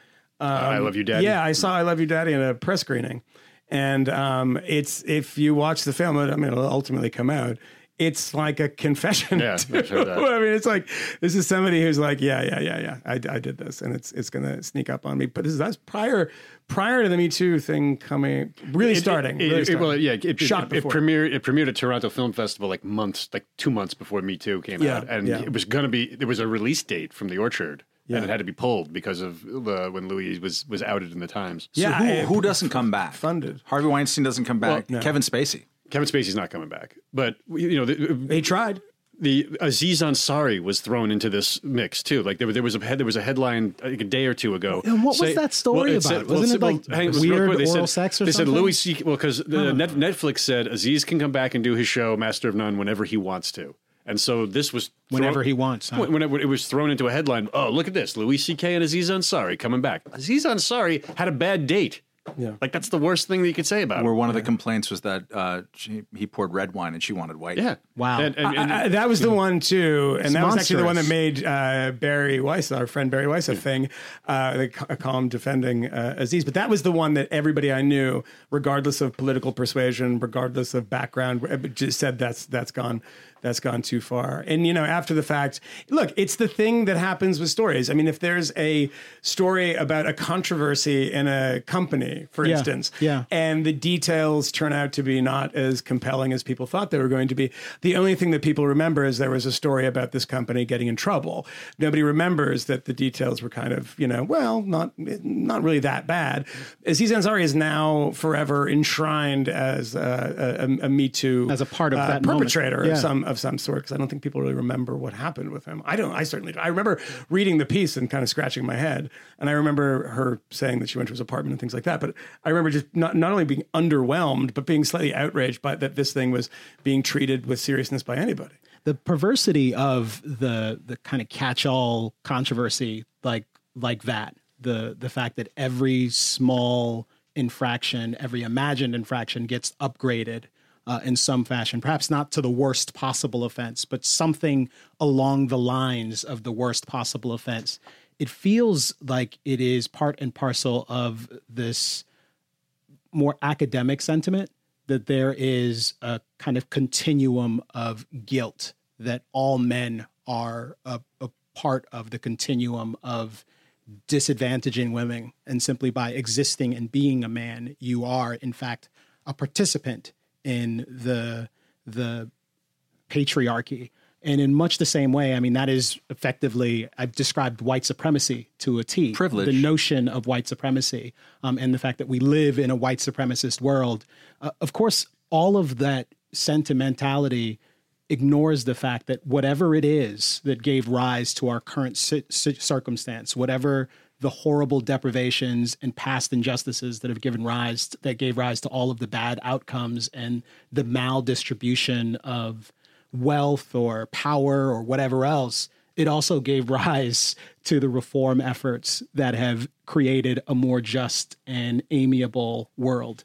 I love you, Daddy. Yeah, I saw I Love You Daddy in a press screening. And um, it's if you watch the film, I mean, it'll ultimately come out. It's like a confession. Yeah, to- I've heard that. I mean, it's like this is somebody who's like, yeah, yeah, yeah, yeah. I, I did this, and it's it's gonna sneak up on me. But this is that's prior prior to the Me Too thing coming, really starting. It, really it- starting. well, yeah, it, it, Shot it, it premiered. It premiered at Toronto Film Festival like months, like two months before Me Too came Yeah, out, and yeah. it was going to be. There was a release date from The Orchard, Yeah. and it had to be pulled because of uh, when Louis was was outed in the Times. So Yeah, who, who doesn't come back? funded. Harvey Weinstein doesn't come back. no. Kevin Spacey. Kevin Spacey's not coming back, but you know the, They tried. the Aziz Ansari was thrown into this mix too. Like there, there was a head, there was a headline like a day or two ago. And what was that story about? Wasn't it, like, hang- weird real quick, they oral said, sex or They something? said Louis C. Well, because Net, Netflix said Aziz can come back and do his show Master of None whenever he wants to, and so this was Whenever thrown- he wants, huh? When, when it, it was thrown into a headline, oh look at this, Louis C.K. and Aziz Ansari coming back. Aziz Ansari had a bad date. Yeah. like that's the worst thing that you could say about Where him. one of the complaints was that uh, she, he poured red wine and she wanted white. Yeah. Wow. And- and- and- I- I- that was the one too, and It's that was actually the one that made uh, Bari Weiss, our friend Bari Weiss, a thing. Uh, the co- a column defending uh, Aziz, but that was the one that everybody I knew, regardless of political persuasion, regardless of background, uh, just said that's that's gone. That's gone too far. And, you know, after the fact, look, it's the thing that happens with stories. I mean, if there's a story about a controversy in a company, for Yeah, instance, yeah. and the details turn out to be not as compelling as people thought they were going to be. The only thing that people remember is there was a story about this company getting in trouble. Nobody remembers that the details were kind of, you know, well, not not really that bad. Aziz Ansari is now forever enshrined as a, a, a Me Too As a part of uh, that perpetrator Yeah. of some of some sort. Because I don't think people really remember what happened with him. I don't. I certainly. Don't. I remember reading the piece and kind of scratching my head, and I remember her saying that she went to his apartment and things like that. But I remember just not not only being underwhelmed, but being slightly outraged by that this thing was being treated with seriousness by anybody. the perversity of the the kind of catch-all controversy like like that the the fact that every small infraction every imagined infraction gets upgraded uh, in some fashion perhaps not to the worst possible offense but something along the lines of the worst possible offense. It feels like it is part and parcel of this more academic sentiment that there is a kind of continuum of guilt that all men are a, a part of the continuum of disadvantaging women. And simply by existing and being a man you are in fact a participant in the the patriarchy. And in much the same way, I mean, that is effectively, I've described white supremacy to a T. Privilege. The notion of white supremacy um, and the fact that we live in a white supremacist world. Uh, of course, all of that sentimentality ignores the fact that whatever it is that gave rise to our current ci- ci- circumstance, whatever the horrible deprivations and past injustices that have given rise that gave rise to all of the bad outcomes and the maldistribution of wealth or power or whatever else it also gave rise to the reform efforts that have created a more just and amiable world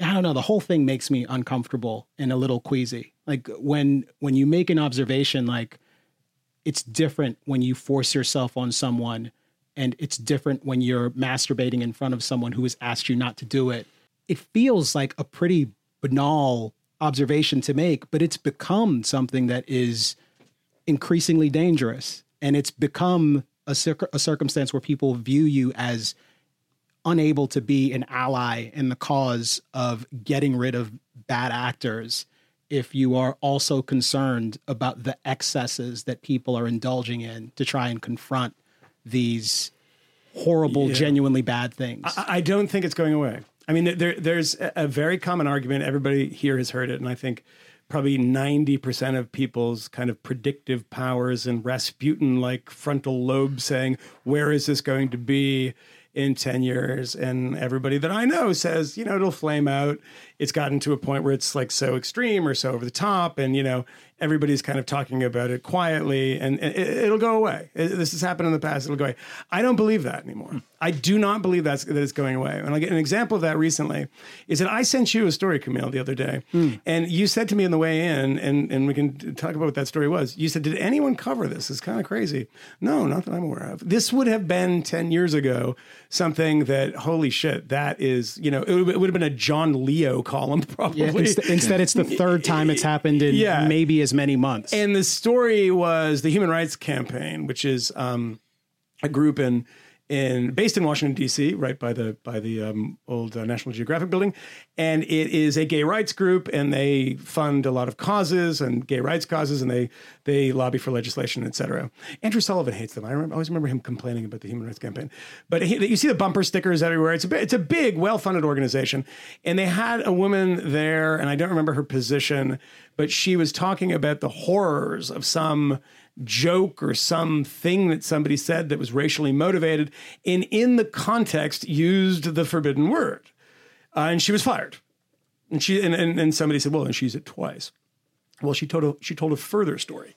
I don't know. The whole thing makes me uncomfortable and a little queasy. Like when when you make an observation, like it's different when you force yourself on someone, and it's different when you're masturbating in front of someone who has asked you not to do it. It feels like a pretty banal observation to make, but it's become something that is increasingly dangerous, and it's become a, cir- a circumstance where people view you as unable to be an ally in the cause of getting rid of bad actors if you are also concerned about the excesses that people are indulging in to try and confront these horrible, genuinely bad things. I I don't think it's going away. I mean, there, there's a a very common argument. Everybody here has heard it, and I think probably 90% of people's kind of predictive powers and Rasputin like frontal lobe saying, Where is this going to be? in 10 years. And everybody that I know says, you know, it'll flame out. It's gotten to a point where it's like so extreme or so over the top. And, you know, everybody's kind of talking about it quietly and it, it'll go away. It- this has happened in the past. It'll go away. I don't believe that anymore. Hmm. I do not believe that's, that it's going away. And I get an example of that recently is that I sent you a story, Kmele, the other day. Hmm. And you said to me on the way in, and, and we can talk about what that story was. You said, Did anyone cover this? It's kind of crazy. No, not that I'm aware of. This would have been 10 years ago something that, holy shit, that is, you know, it would, it would have been a John Leo column probably. Yeah, inst- instead, it's the third time it's happened in Yeah. maybe as many months. And the story was the Human Rights Campaign, which is um, a group in in based in Washington D.C., right by the by the um, old uh, National Geographic building, and it is a gay rights group, and they fund a lot of causes and gay rights causes, and they they lobby for legislation, et cetera. Andrew Sullivan hates them. I, remember, I always remember him complaining about the Human Rights Campaign, but he, you see the bumper stickers everywhere. It's a it's a big, well funded organization, and they had a woman there, and I don't remember her position, but she was talking about the horrors of some joke or something that somebody said that was racially motivated and in the context used the forbidden word. Uh, and she was fired. And she and, and, and somebody said well and she used it twice. Well she told a, she told a further story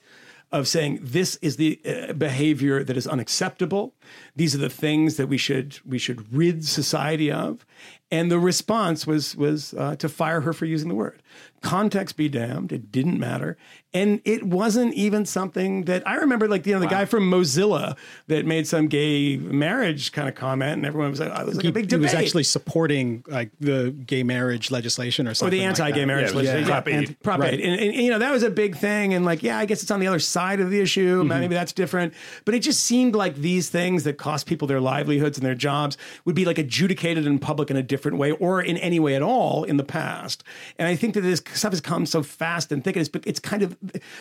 of saying this is the uh, behavior that is unacceptable. These are the things that we should we should rid society of and the response was was uh, to fire her for using the word context be damned it didn't matter and it wasn't even something that i remember like you know the guy from mozilla that made some gay marriage kind of comment and everyone was like oh, it was like he, a big debate." he was actually supporting like the gay marriage legislation or something, or the anti-gay that. marriage Yeah, legislation. Prop eight. anti- Prop Right. eight. And, and, you know, that was a big thing. And like, yeah, I guess it's on the other side of the issue. Mm-hmm. Maybe that's different. But it just seemed like these things that cost people their livelihoods and their jobs would be like adjudicated in public in a different way or in any way at all in the past. And I think that this stuff has come so fast and thick. It's, it's kind of,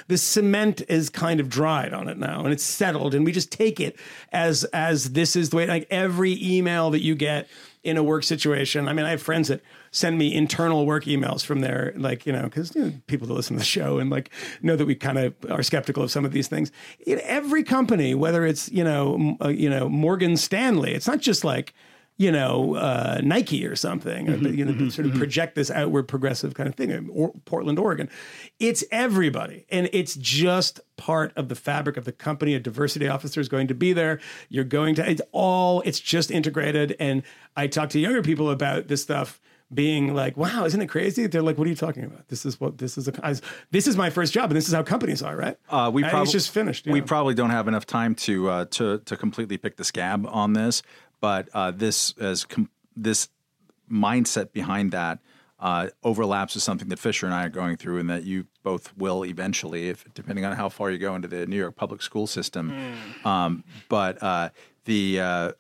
the cement is kind of dried on it now and it's settled. And we just take it as, as this is the way, like every email that you get in a work situation. I mean, I have friends that send me internal work emails from there, like, you know, because you know, people that listen to the show and like know that we kind of are skeptical of some of these things. In every company, whether it's, you know, uh, you know, Morgan Stanley, it's not just like, you know, uh, Nike or something, or, you know, that sort of project this outward progressive kind of thing, or Portland, Oregon. It's everybody. And it's just part of the fabric of the company. A diversity officer is going to be there. You're going to, it's all, it's just integrated. And I talk to younger people about this stuff being like, wow, isn't it crazy? They're like, what are you talking about? This is what, this is, a, I, this is my first job and this is how companies are, right? Uh, we probably it's just finished. We yeah. probably don't have enough time to uh, to to completely pick the scab on this, but uh, this as com- this mindset behind that uh, overlaps with something that Fisher and I are going through, and that you both will eventually, if depending on how far you go into the New York public school system. Um, but uh, the uh,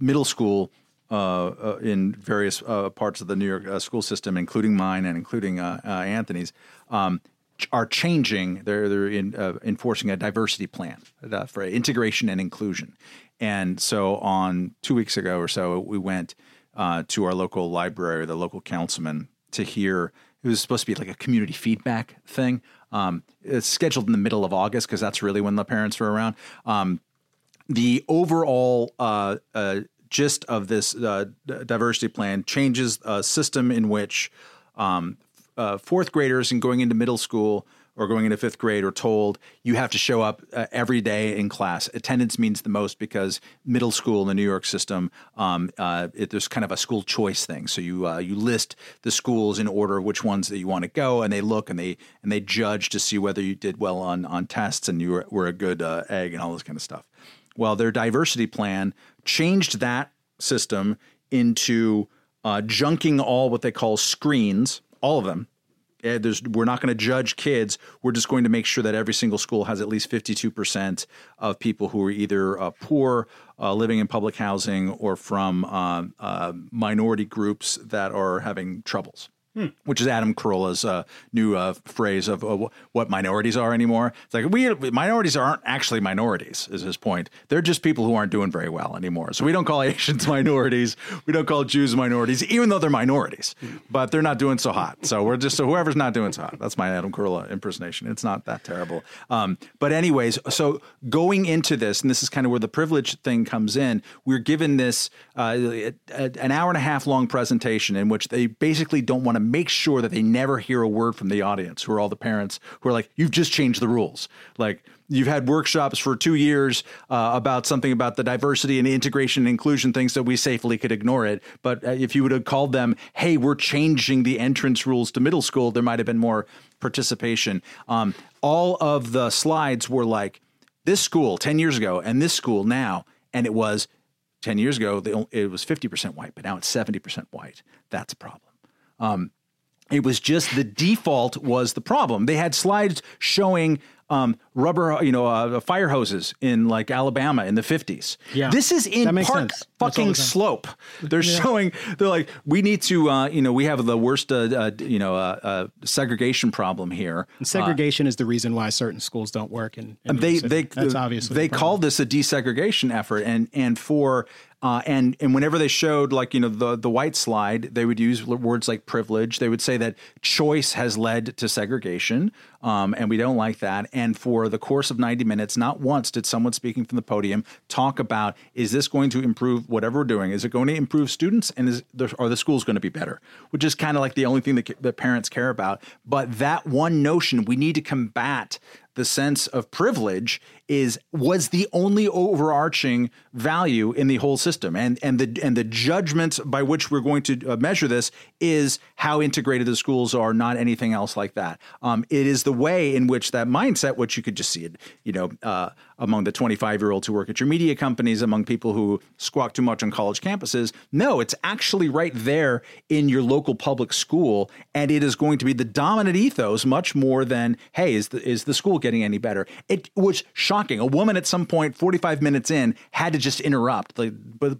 middle school uh, uh, in various uh, parts of the New York uh, school system, including mine and including uh, uh, Anthony's, um, are changing. They're they're in, uh, enforcing a diversity plan uh, for integration and inclusion. And so, on two weeks ago or so, we went uh, to our local library, the local councilman, to hear. It was supposed to be like a community feedback thing. Um, it's scheduled in the middle of August because that's really when the parents are around. Um, the overall uh, uh, gist of this uh, diversity plan changes a system in which um, uh, fourth graders and going into middle school or going into fifth grade are told you have to show up uh, every day in class. Attendance means the most because middle school in the New York system, um, uh, it, there's kind of a school choice thing. So you uh, you list the schools in order which ones that you want to go, and they look and they and they judge to see whether you did well on on tests and you were, were a good uh, egg and all this kind of stuff. Well, their diversity plan changed that system into uh, junking all what they call screens, all of them. Eh, There's, we're not going to judge kids. We're just going to make sure that every single school has at least 52% of people who are either uh, poor, uh, living in public housing, or from uh, uh, minority groups that are having troubles. Which is Adam Carolla's uh, new uh, phrase of uh, what minorities are anymore. It's like we minorities aren't actually minorities, is his point. They're just people who aren't doing very well anymore. So we don't call Asians minorities, we don't call Jews minorities, even though they're minorities, but they're not doing so hot. So we're just so whoever's not doing so hot. That's my Adam Carolla impersonation. It's not that terrible. Um, but anyways, so going into this, and this is kind of where the privilege thing comes in. We're given this uh, an hour and a half long presentation in which they basically don't want to make sure that they never hear a word from the audience, who are all the parents who are like, "You've just changed the rules." Like you've had workshops for two years uh, about something about the diversity and integration and inclusion things that we safely could ignore it. But uh, if you would have called them, "Hey, we're changing the entrance rules to middle school," there might have been more participation. Um, all of the slides were like this school 10 years ago and this school now and it was 10 years ago it was 50% white but now it's 70% white that's a problem um, it was just the default was the problem. They had slides showing um, rubber you know uh, fire hoses in like alabama in the 50s Yeah. this is in park sense. Fucking slope. They're showing they're like we need to uh, you know we have the worst uh, uh, you know uh, uh, segregation problem here. And segregation is the reason why certain schools don't work. And they they that's obviously they the called this a desegregation effort. And and for uh, and and whenever they showed like you know the the white slide they would use words like privilege. They would say that choice has led to segregation um, and we don't like that. And for the course of 90 minutes not once did someone speaking from the podium talk about is this going to improve whatever we're doing? Is it going to improve students? And is the, are the schools going to be better? Which is kind of like the only thing that, that parents care about. But that one notion we need to combat the sense of privilege is was the only overarching value in the whole system. And and the and the judgment by which we're going to uh, measure this is how integrated the schools are not anything else like that. Um, it is the way in which that mindset which you could just see it you know uh, among the 25 year olds who work at your media companies among people who squawk too much on college campuses. No it's actually right there in your local public school and it is going to be the dominant ethos much more than hey is the is the school getting any better? It was shocking a woman at some point 45 minutes in had to just interrupt like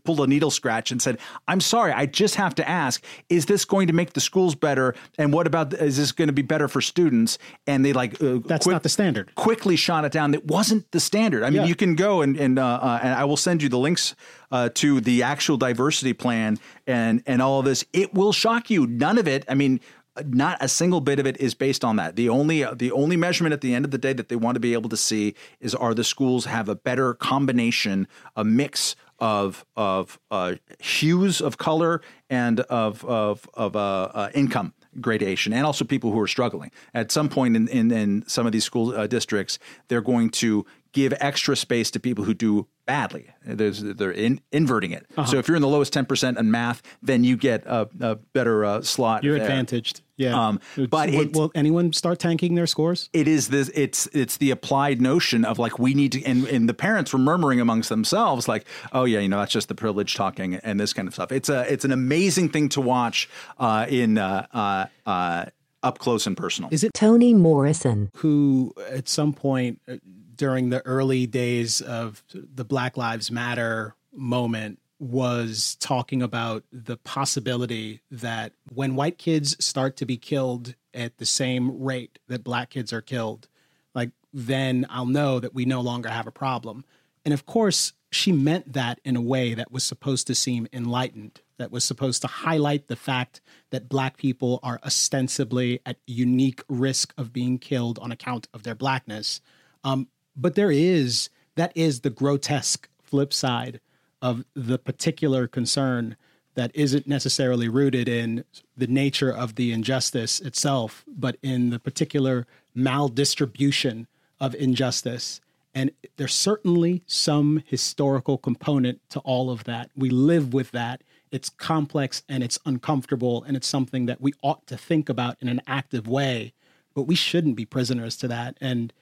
pulled a needle scratch and said i'm sorry i just have to ask is this going to make the schools better and what about is this going to be better for students and they like uh, That's quick- not the standard. quickly shot it down. That wasn't the standard. I mean, Yeah. you can go and and, uh, uh, and I will send you the links uh, to the actual diversity plan and and all of this. It will shock you. None of it. I mean. Not a single bit of it is based on that. The only the only measurement at the end of the day that they want to be able to see is are the schools have a better combination, a mix of of uh, hues of color and of of of uh, uh, income gradation and also people who are struggling. At some point in, in, in some of these school uh, districts, they're going to give extra space to people who do badly. There's, they're in, inverting it. Uh-huh. So if you're in the lowest 10% in math, then you get a, a better uh, slot. You're there. advantaged. Yeah. Um, but will, it- will anyone start tanking their scores? It is this. It's it's the applied notion of like we need to, and, and the parents were murmuring amongst themselves like, oh yeah, you know that's just the privilege talking and this kind of stuff. It's a it's an amazing thing to watch uh, in uh, uh, uh, up close and personal. Is it Toni Morrison. who at some point uh, during the early days of the Black Lives Matter moment was talking about the possibility that when white kids start to be killed at the same rate that black kids are killed, like then I'll know that we no longer have a problem. And of course, she meant that in a way that was supposed to seem enlightened, that was supposed to highlight the fact that black people are ostensibly at unique risk of being killed on account of their blackness. Um, but there is, that is the grotesque flip side of the particular concern that isn't necessarily rooted in the nature of the injustice itself, but in the particular maldistribution of injustice. And there's certainly some historical component to all of that. We live with that. It's complex and it's uncomfortable, and it's something that we ought to think about in an active way, but we shouldn't be prisoners to that. And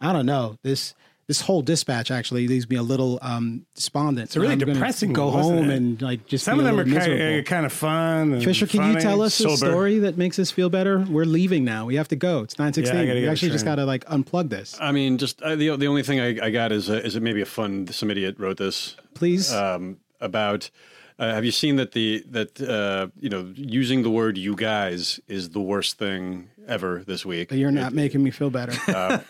I don't know, this this whole dispatch actually leaves me a little um, despondent. It's a really I'm depressing Go one, wasn't home it? and like just Some be of a them are kind of, kind of fun. And Fisher, can you tell us sober. a story that makes us feel better? We're leaving now. We have to go. It's nine sixteen. Yeah, I sixteen. gotta we actually just got to like unplug this, I mean, just uh, the the only thing I, I got is uh, is it maybe a fun. Some idiot wrote this please. um, about Uh, have you seen that the that uh, you know using the word "you guys" is the worst thing ever this week? You're not making me feel better.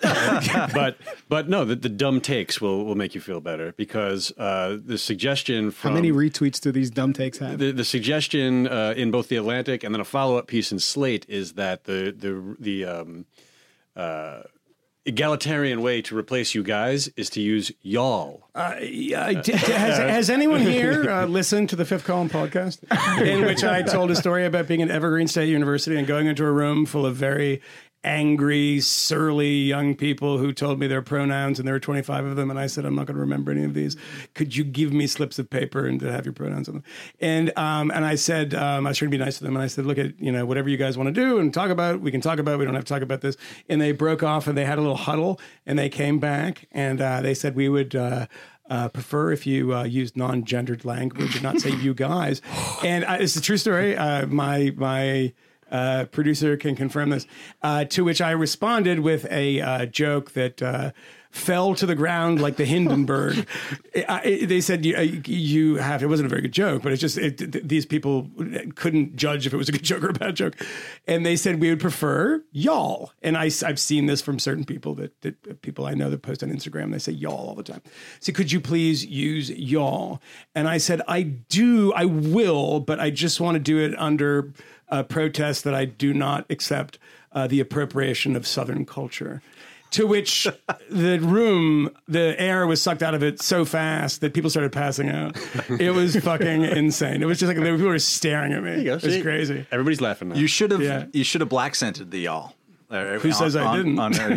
but but no, the, the dumb takes will will make you feel better because uh, the suggestion from How many retweets do these dumb takes have? the, the suggestion uh, in both the Atlantic and then a follow up piece in Slate is that the the the um, uh, egalitarian way to replace you guys is to use y'all. Yeah, d- has, has anyone here uh, listened to the Fifth Column podcast, in which I told a story about being at Evergreen State University and going into a room full of very angry, surly young people who told me their pronouns, and there were 25 of them, and I said, I'm not going to remember any of these. Could you give me slips of paper and to have your pronouns on them? And um, and I said, um, I was trying to be nice to them, and I said, look at you know whatever you guys want to do and talk about, we can talk about. We don't have to talk about this. And they broke off and they had a little huddle, and they came back and uh, they said we would. Uh, uh, prefer if you uh, used non-gendered language and not say "you guys." And uh, it's a true story. Uh, my my uh, producer can confirm this. Uh, to which I responded with a uh, joke that. Uh, Fell to the ground like the Hindenburg. I- I- they said you, uh, you have. It wasn't a very good joke, but it's just it, th- these people couldn't judge if it was a good joke or a bad joke, and they said we would prefer y'all. And I, have seen this from certain people that, that people I know that post on Instagram. They say y'all all the time. So could you please use y'all? And I said I do, I will, but I just want to do it under a protest that I do not accept uh, the appropriation of Southern culture. To which the room, the air was sucked out of it so fast that people started passing out. It was fucking insane. It was just like people were staring at me. It was See? crazy. Everybody's laughing now. You should have Yeah. you should have black scented the y'all. Who says I didn't? On, yeah,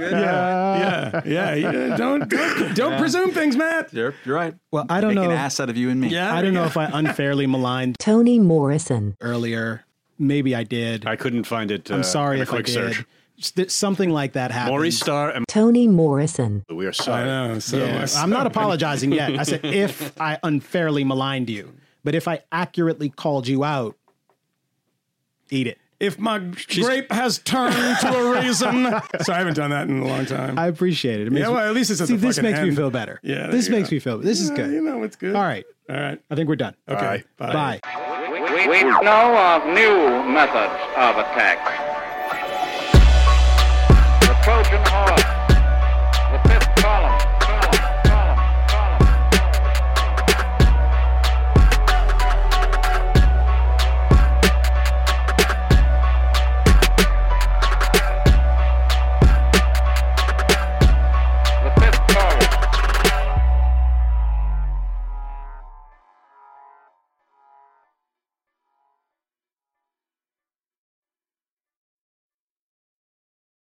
Yeah, yeah. yeah. Don't don't, don't presume things, Matt. you're, you're right. Well, I don't Make know. an if- ass out of you and me. Yeah, I don't know if I unfairly maligned Toni Morrison. earlier. Maybe I did. I couldn't find it. Uh, I'm sorry in a if I did. search. Something like that happened. Maurice Starr and Toni Morrison. we are I sorry. know. So Yeah. I'm not apologizing yet. I said if I unfairly maligned you, but if I accurately called you out, eat it if my She's... grape has turned to a raisin. so I haven't done that in a long time. I appreciate it. it yeah, well, at least it's see. This makes end. me feel better. Yeah, this makes go. me feel. This yeah, is good. You know, it's good. All right, all right. I think we're done. Okay, bye. bye. bye. We, we, we know of new methods of attack. The Trojan horse.